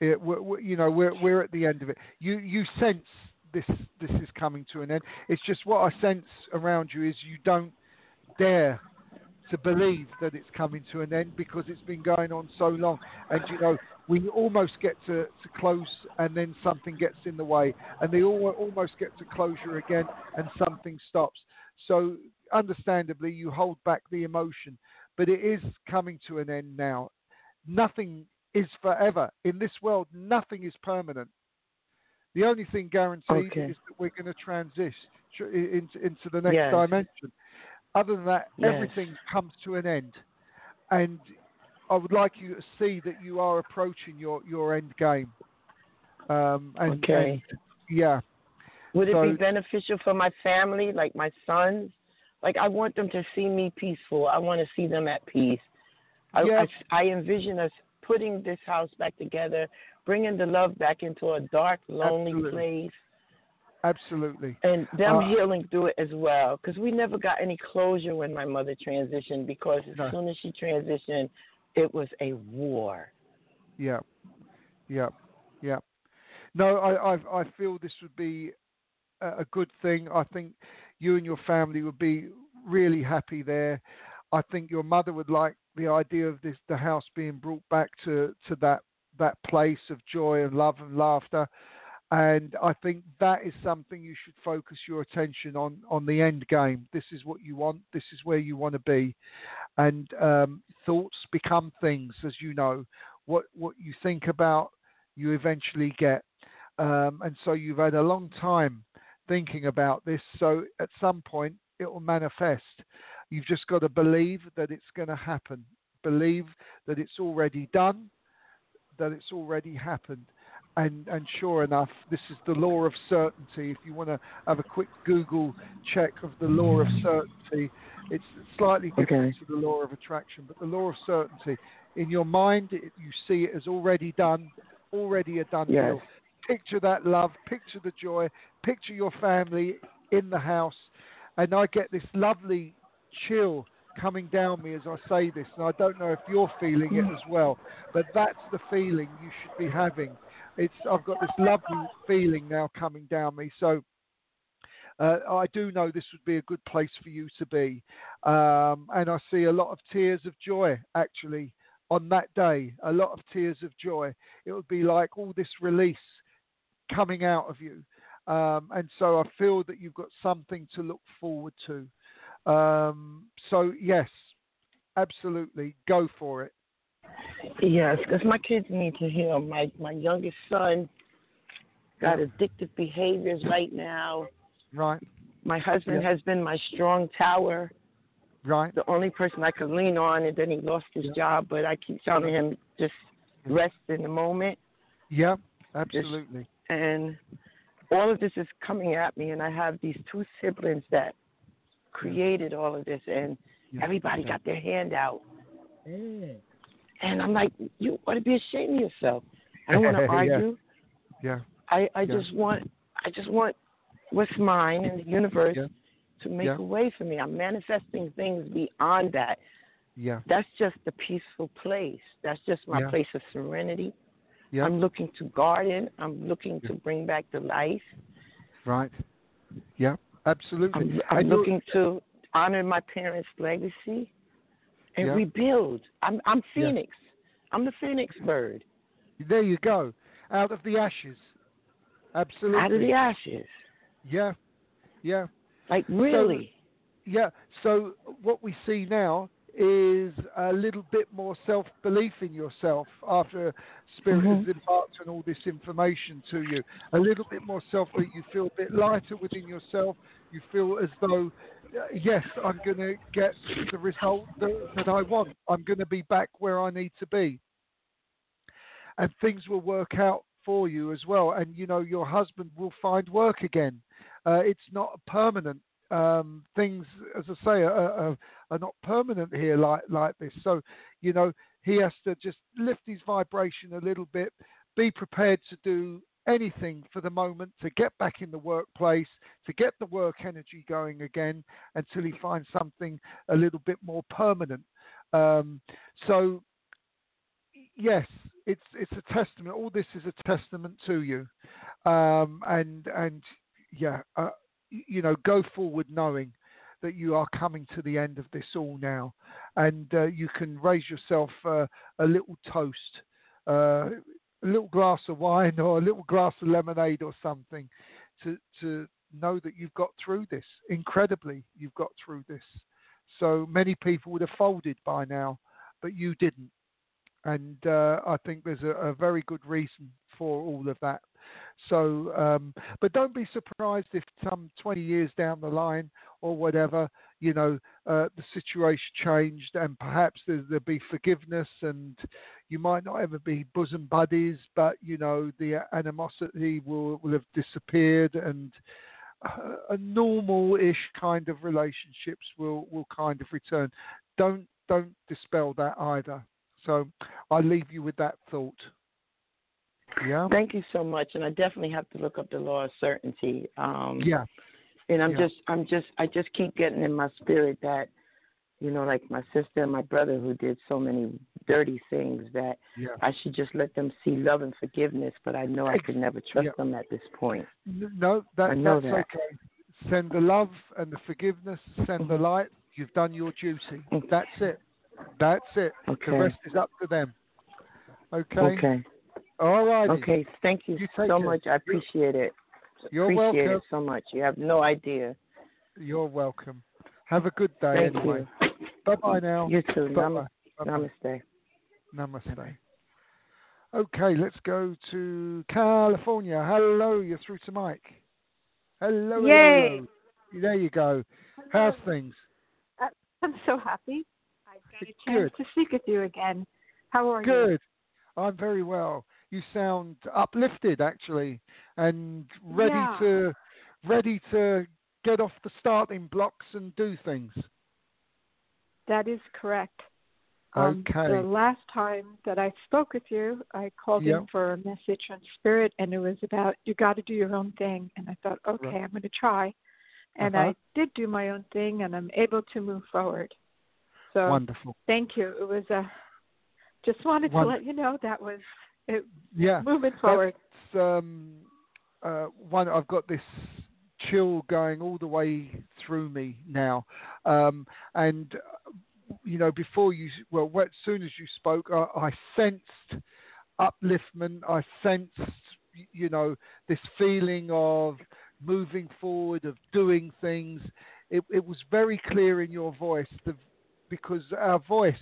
It, we're, we're, you know, we're we're at the end of it. You you sense this this is coming to an end. It's just what I sense around you is you don't dare to believe that it's coming to an end because it's been going on so long. And you know, we almost get to, to close and then something gets in the way, and they all, almost get to closure again and something stops. So, understandably, you hold back the emotion, but it is coming to an end now. Nothing is forever in this world. Nothing is permanent. The only thing guaranteed Okay. is that we're going to transition into, into the next Yes. dimension. Other than that, Yes. everything comes to an end. And I would like you to see that you are approaching your, your end game. Um, and, Okay. and yeah, Would it So- be beneficial for my family, like my sons? Like I want them to see me peaceful. I want to see them at peace. I, Yes. I, I envision us putting this house back together, bringing the love back into a dark, lonely Absolutely. place, absolutely. and them Uh, healing through it as well. Because we never got any closure when my mother transitioned. Because as No. soon as she transitioned, it was a war. Yeah, yeah, yeah. No, I, I, I feel this would be a, a good thing. I think you and your family would be really happy there. I think your mother would like the idea of this, the house being brought back to, to that that place of joy and love and laughter. And I think that is something you should focus your attention on on the end game. This is what you want. This is where you want to be. And um, thoughts become things, as you know. What what you think about, you eventually get. Um, and so you've had a long time thinking about this. So at some point it will manifest. You've just got to believe that it's going to happen. Believe that it's already done, that it's already happened. And, and sure enough, this is the law of certainty. If you want to have a quick Google check of the law of certainty, it's slightly different to the law of attraction, but the law of certainty. In your mind, it, you see it as already done, already a done Yes. deal. Picture that love, picture the joy, picture your family in the house, and I get this lovely chill coming down me as I say this, and I don't know if you're feeling it as well, but that's the feeling you should be having. It's I've got this lovely feeling now coming down me, so uh, I do know this would be a good place for you to be, um, and I see a lot of tears of joy actually on that day. A lot of tears of joy. It would be like all this release coming out of you, um, and so I feel that you've got something to look forward to. Um, so yes, absolutely, go for it. Yes, because my kids need to hear. My my youngest son got addictive behaviors right now. Right, My husband Yeah. has been my strong tower, right, the only person I could lean on, and then he lost his job. But I keep telling him just rest in the moment, yeah, absolutely. and all of this is coming at me. And I have these two siblings that created all of this, and everybody got their hand out. And I'm like, you ought to be ashamed of yourself. I don't want to argue. Yeah, I, I Yeah. just want I just want what's mine in the universe Yeah. to make Yeah. a way for me. I'm manifesting things beyond that. yeah, That's just a peaceful place. That's just my Yeah. place of serenity. Yeah, I'm looking to garden. I'm looking to bring back the life. right. Yeah, absolutely. I'm, I'm looking to honor my parents' legacy and Yeah. rebuild. I'm I'm. Phoenix. I'm the Phoenix bird There you go. Out of the ashes. Absolutely. out of the ashes. Yeah. Yeah. Like really. Yeah. So what we see now is a little bit more self belief in yourself after Spirit Mhm. has imparted on all this information to you. A little bit more self belief. You feel a bit lighter within yourself. You feel as though, uh, yes, I'm going to get the result that, that I want. I'm going to be back where I need to be. And things will work out for you as well. And, you know, your husband will find work again. Uh, it's not permanent. Um, things, as I say, are, are, are not permanent here like like this. So, you know, he has to just lift his vibration a little bit, be prepared to do anything for the moment to get back in the workplace, to get the work energy going again until he finds something a little bit more permanent. Um, so, yes, it's it's a testament. All this is a testament to you, um, and and yeah, you know, go forward knowing that you are coming to the end of this all now, and uh, you can raise yourself uh, a little toast, uh, a little glass of wine or a little glass of lemonade or something, to to know that you've got through this. Incredibly, you've got through this. So many people would have folded by now, but you didn't, and uh, I think there's a, a very good reason for all of that. So, um, but don't be surprised if some 20 years down the line or whatever, you know, uh, the situation changed and perhaps there, there'll be forgiveness and you might not ever be bosom buddies, but, you know, the animosity will, will have disappeared and uh, a normal-ish kind of relationships will, will kind of return. Don't, don't dispel that either. So I leave you with that thought. Yeah. Thank you so much, and I definitely have to look up the law of certainty. Um, Yeah. And I'm Yeah. just, I'm just, I just keep getting in my spirit that, you know, like my sister and my brother who did so many dirty things that Yeah. I should just let them see love and forgiveness. But I know I could never trust Yeah. them at this point. No, that, I know that's that. okay. Send the love and the forgiveness. Send the light. You've done your duty. That's it. That's it. Okay. The rest is up to them. Okay. Okay. All right. Okay. Thank you, You so care. much. I appreciate it. You're appreciate welcome. it so much. You have no idea. You're welcome. Have a good day Thank anyway. Bye bye now. You too. Bye Nam- bye. Namaste. Namaste. Okay, let's go to California. Hello, you're through to Mike. Hello. Yay. hello. There you go. How's things? Uh, I'm so happy. I've got a Good. chance to speak with you again. How are you? Good. I'm very well. You sound uplifted actually and ready Yeah. to ready to get off the starting blocks and do things. That is correct. Um, Okay. The last time that I spoke with you, I called Yep. in for a message on spirit, and it was about you got to do your own thing. And I thought, okay, Right. I'm going to try. And Uh-huh. I did do my own thing, and I'm able to move forward. So Wonderful. thank you. It was a. Just wanted Won- to let you know that was it. Yeah. Moving forward. That's, um, uh, one. I've got this chill going all the way through me now, um, and you know, before you, well, as soon as you spoke, I, I sensed upliftment. I sensed, you know, this feeling of moving forward, of doing things. It, it was very clear in your voice, the, because our voice,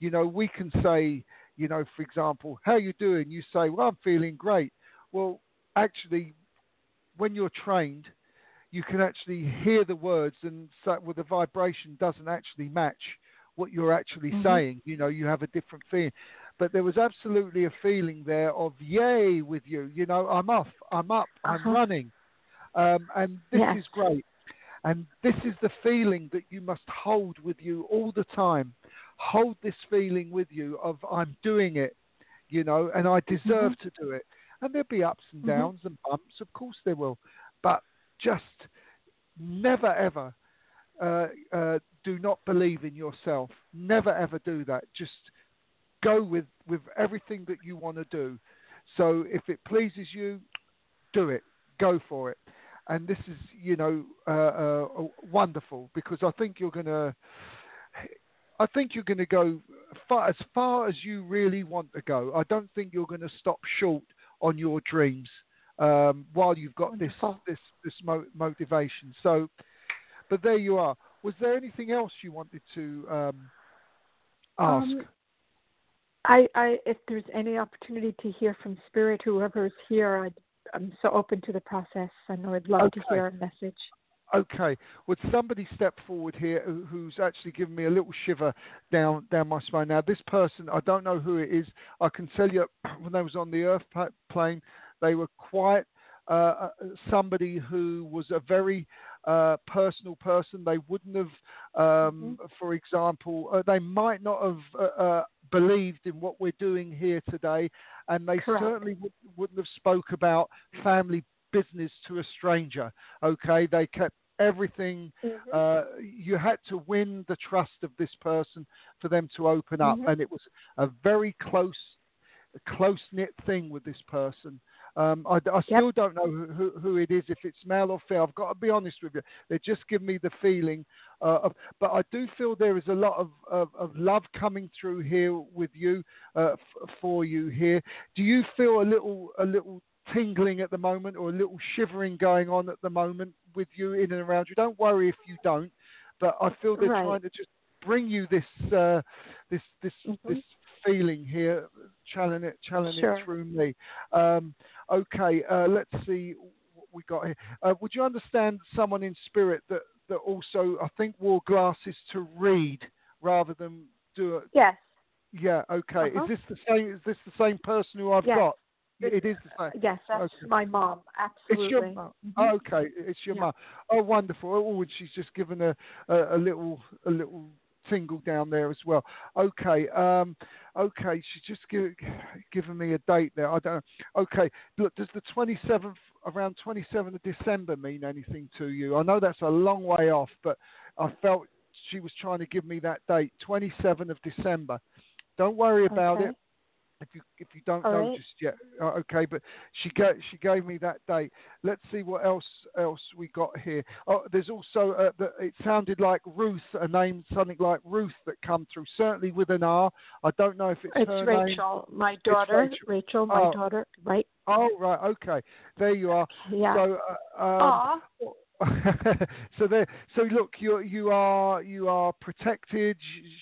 you know, we can say, you know, for example, how you doing? You say, well, I'm feeling great. Well, actually, when you're trained, you can actually hear the words, and so, well, the vibration doesn't actually match what you're actually Mhm. saying. You know, you have a different feeling. But there was absolutely a feeling there of yay with you. You know, I'm off, I'm up, I'm Uh-huh. running, um, and this Yes. is great. And this is the feeling that you must hold with you all the time. Hold this feeling with you of I'm doing it, you know, and I deserve Mm-hmm. to do it. And there'll be ups and Mhm. downs and bumps, of course there will. But just never ever uh, uh, do not believe in yourself. Never ever do that. Just go with with everything that you want to do. So if it pleases you, do it. Go for it. And this is, you know, uh, uh, wonderful because I think you're going to. I think you're going to go far, as far as you really want to go. I don't think you're going to stop short on your dreams um, while you've got this Wonderful. this this mo- motivation. So, but there you are. Was there anything else you wanted to um, ask. Um, I, I, if there's any opportunity to hear from Spirit, whoever's here, I'd, I'm so open to the process, and I'd love to hear a message. Okay, would somebody step forward here who's actually given me a little shiver down down my spine? Now, this person, I don't know who it is. I can tell you when they was on the Earth plane, they were quite uh, uh, somebody who was a very uh, personal person. They wouldn't have, um, for example, uh, they might not have uh, uh, believed in what we're doing here today, and they Correct. certainly would, wouldn't have spoke about family business to a stranger. Okay, they kept everything. Uh, you had to win the trust of this person for them to open up, Mhm. and it was a very close, close knit thing with this person. Um, I, I still don't know who, who, who it is, if it's male or female. I've got to be honest with you. They just give me the feeling uh, of, but I do feel there is a lot of, of, of love coming through here with you, uh, f- for you here. Do you feel a little, a little tingling at the moment, or a little shivering going on at the moment with you in and around you? Don't worry if you don't, but I feel they're Right. trying to just bring you this, uh, this, this, Mm-hmm. this feeling here, channeling it, channeling Sure. it through me. Um, okay, uh, let's see what we got here. Uh, would you understand someone in spirit that, that also, I think, wore glasses to read rather than do it? Yes. Yeah, okay. Uh-huh. Is this the same? Is this the same person who I've Yes. got? It is the same. Yes, that's Okay. my mom. Absolutely. It's your mum. Mhm. Okay, it's your Yeah. mum. Oh, wonderful. Oh, and she's just given a, a, a little a little tingle down there as well. Okay, um, okay. She's just give, given me a date there. I don't know. Okay, look. Does the twenty seventh around twenty seventh of December mean anything to you? I know that's a long way off, but I felt she was trying to give me that date, twenty seventh of December. Don't worry about Okay. it if you if you don't All know right. just yet. Uh, okay, but she gave she gave me that date. Let's see what else else we got here. Oh, there's also uh, the, it sounded like Ruth, a name something like Ruth that come through. Certainly with an R. I don't know if it's, It's her name. Rachel, my daughter. Rachel. Rachel, my Oh. daughter. Right. Oh right, okay. There you are. Yeah. So uh, um. so there. So look, you you are you are protected.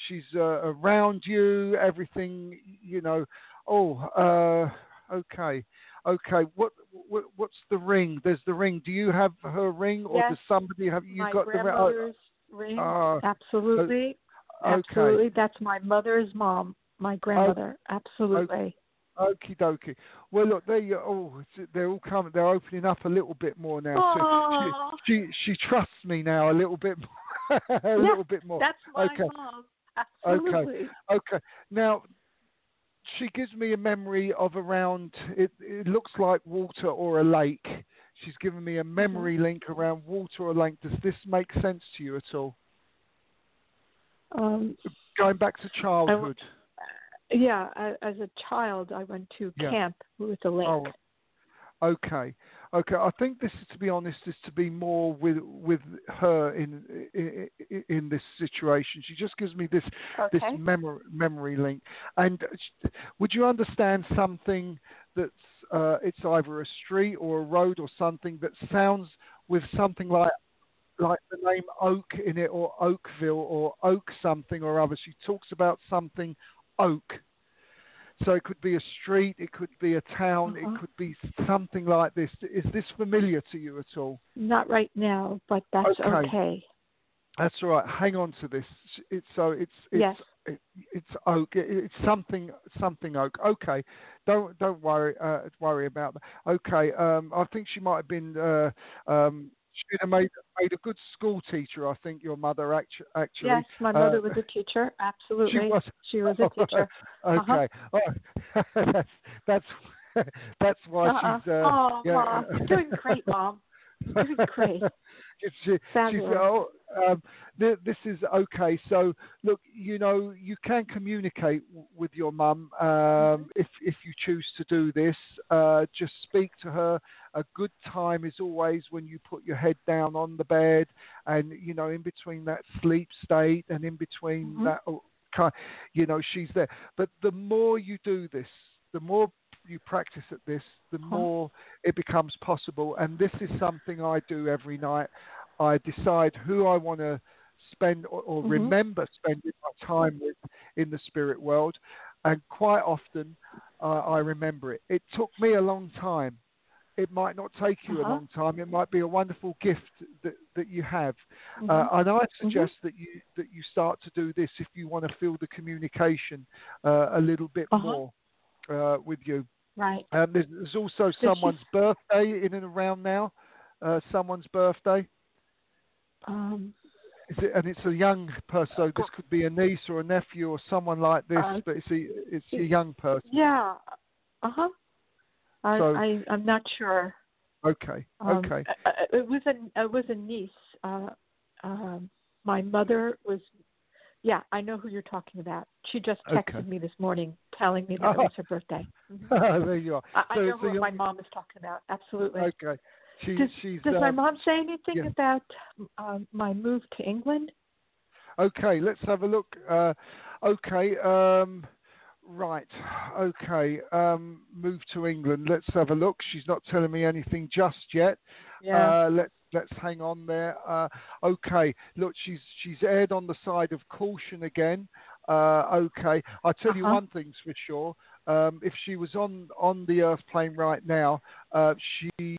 She's uh, around you. Everything you know. Oh, uh, okay, okay. What, what what's the ring? There's the ring. Do you have her ring, or Yes. does somebody have you my got the ring? grandmother's ring. Oh, Absolutely. okay. Absolutely. That's my mother's mom, my grandmother. Absolutely. Okie dokie. Well, look, there. Oh, they're all coming. They're opening up a little bit more now. So she, she she trusts me now a little bit more. a little bit more. That's my okay. mom. Okay. Absolutely. Okay. Now, she gives me a memory of around. It, it looks like water or a lake. She's given me a Mm-hmm. memory link around water or lake. Does this make sense to you at all? Um, Going back to childhood. Yeah, as a child, I went to Yeah. camp with the lake. Oh, okay, okay. I think this is, to be honest, is to be more with with her in in, in this situation. She just gives me this this memory memory link. And uh, would you understand something that's uh, it's either a street or a road or something that sounds with something like like the name Oak in it or Oakville or Oak something or other. She talks about something Oak. So it could be a street, it could be a town, Uh-huh. it could be something like this. Is this familiar to you at all? Not right now, but that's Okay. okay. That's all right. Hang on to this. It's so it's it's Yes. it, it's oak. It, it's something something oak. Okay, don't don't worry uh, worry about that. Okay, um, I think she might have been. Uh, um, she'd have made made a good school teacher. I think your mother actu- actually. Yes, my Uh, mother was a teacher. Absolutely. She was. She was a teacher. okay. Oh, that's that's that's why Uh-uh. she's. Uh, oh, yeah. Mom, you're doing great, Mom. Great. She- she, she's, oh, um, th- this is okay. So, look, you know, you can communicate w- with your mum um, Mm-hmm. if if you choose to do this. Uh, just speak to her. A good time is always when you put your head down on the bed, and you know, in between that sleep state and in between Mhm. that, oh, kind, you know, she's there. But the more you do this, the more you practice at this, the more it becomes possible. And this is something I do every night. I decide who I want to spend or, or Mhm. remember spending my time with in the spirit world, and quite often uh, I remember it. It took me a long time. It might not take you a Uh-huh. long time. It might be a wonderful gift that, that you have. Mhm. Uh, and I'd Mm-hmm. suggest that you that you start to do this if you want to feel the communication uh, a little bit Uh-huh. more uh, with you. Right. Um, there's, there's also someone's birthday in and around now. Uh, someone's birthday. Um, Is it, and it's a young person. So this could be a niece or a nephew or someone like this, Uh, but it's a it's a young person. yeah. Uh huh. I, So- I I'm not sure. Okay, Um, okay, uh, uh, It was a it was a niece. Uh, um, my mother was. Yeah, I know who you're talking about. She just texted Okay. me this morning telling me that it Oh. was her birthday. Mhm. there you are. I, I know so who my mom is talking about. Absolutely. Okay, she, does she's does my um, mom say anything yeah. about um, my move to England? Okay, let's have a look. Uh, okay, um, right. Okay, um, move to England. Let's have a look. She's not telling me anything just yet. Uh, let's let's hang on there. Uh, okay, look, she's she's aired on the side of caution again. Uh, okay, I tell you Uh-huh. one thing's for sure. Um, if she was on on the Earth plane right now, uh, she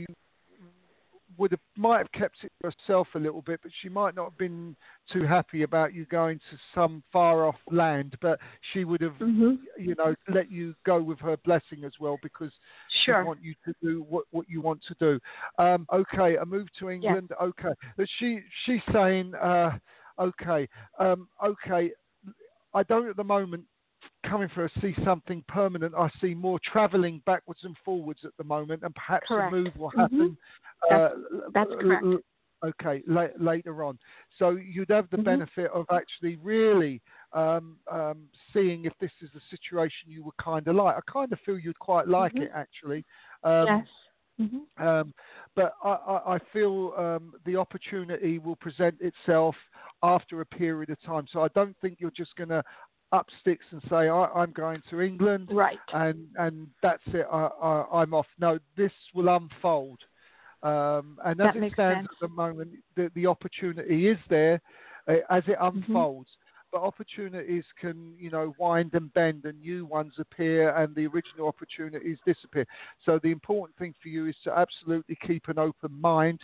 would have might have kept it herself a little bit, but she might not have been too happy about you going to some far off land. But she would have, hmm you know, let you go with her blessing as well because she Sure. want you to do what, what you want to do. Um, okay, a move to England. Okay, but she she's saying, uh, okay, um, okay. I don't at the moment coming for a see something permanent. I see more travelling backwards and forwards at the moment, and perhaps Correct. a move will Mhm. happen. That's- uh, that's l- correct. Okay, la- later on. So you'd have the Mhm. benefit of actually really um, um, seeing if this is a situation you would kind of like. I kind of feel you'd quite like Mhm. it actually. Um, yes. hmm um, but I, I, I feel um, the opportunity will present itself after a period of time. So I don't think you're just going to up sticks and say I, I'm going to England Right. and and that's it. I, I, I'm off. No, this will unfold. Um, and as That it stands sense. at the moment, the, the opportunity is there uh, as it Mm-hmm. unfolds. But opportunities can, you know, wind and bend, and new ones appear, and the original opportunities disappear. So the important thing for you is to absolutely keep an open mind.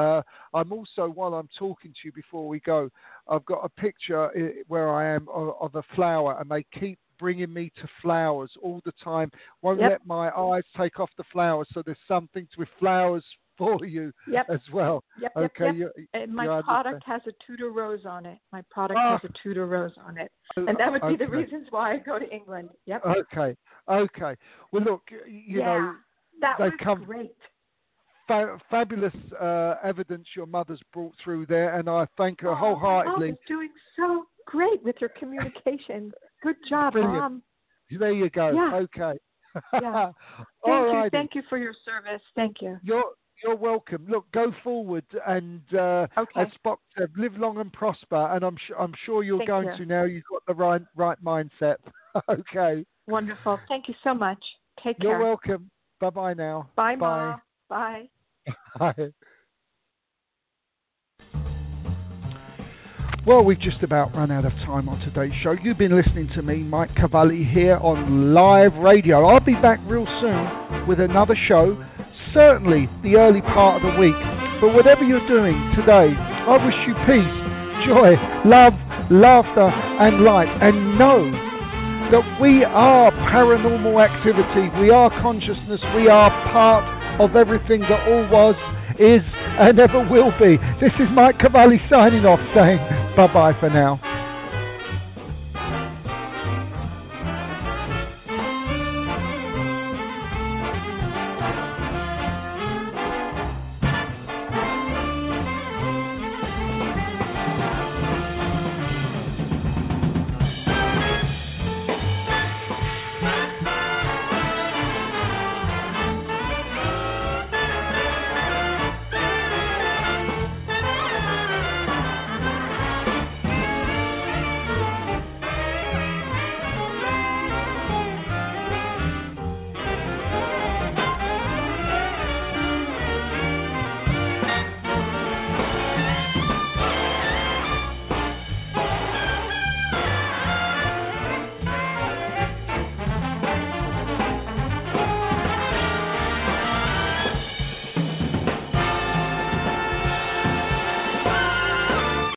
Uh, I'm also, while I'm talking to you before we go, I've got a picture where I am of, of a flower, and they keep bringing me to flowers all the time. Won't Yep. let my eyes take off the flowers. So there's something with flowers for you Yep. as well. Yep. Okay, yep. you- And my you product has a Tudor rose on it. My product Ah. has a Tudor rose on it, and that would be the reasons why I go to England. Yep. Okay, okay. Well, look, you yeah, know, that was come- great. Fa- fabulous uh, evidence your mother's brought through there, and I thank her Oh, mom wholeheartedly. is doing so great with your communication. Good job, Brilliant. mom. There you go. Yeah. Okay. Yeah. Thank you. righty. Thank you for your service. Thank you. You're you're welcome. Look, go forward and uh, Okay. as Spock said, live long and prosper. And I'm su- I'm sure you're Thank going you. to now. You've got the right right mindset. okay. Wonderful. Thank you so much. Take care. You're welcome. Bye bye now. Bye, Bye. Ma. Bye. Bye. Well, we've just about run out of time on today's show. You've been listening to me, Mike Cavalli, here on live radio. I'll be back real soon with another show, certainly the early part of the week. But whatever you're doing today, I wish you peace, joy, love, laughter, and light. And know that we are paranormal activity, we are consciousness, we are part of everything that all was, is, and ever will be. This is Mike Cavalli signing off, saying bye bye for now.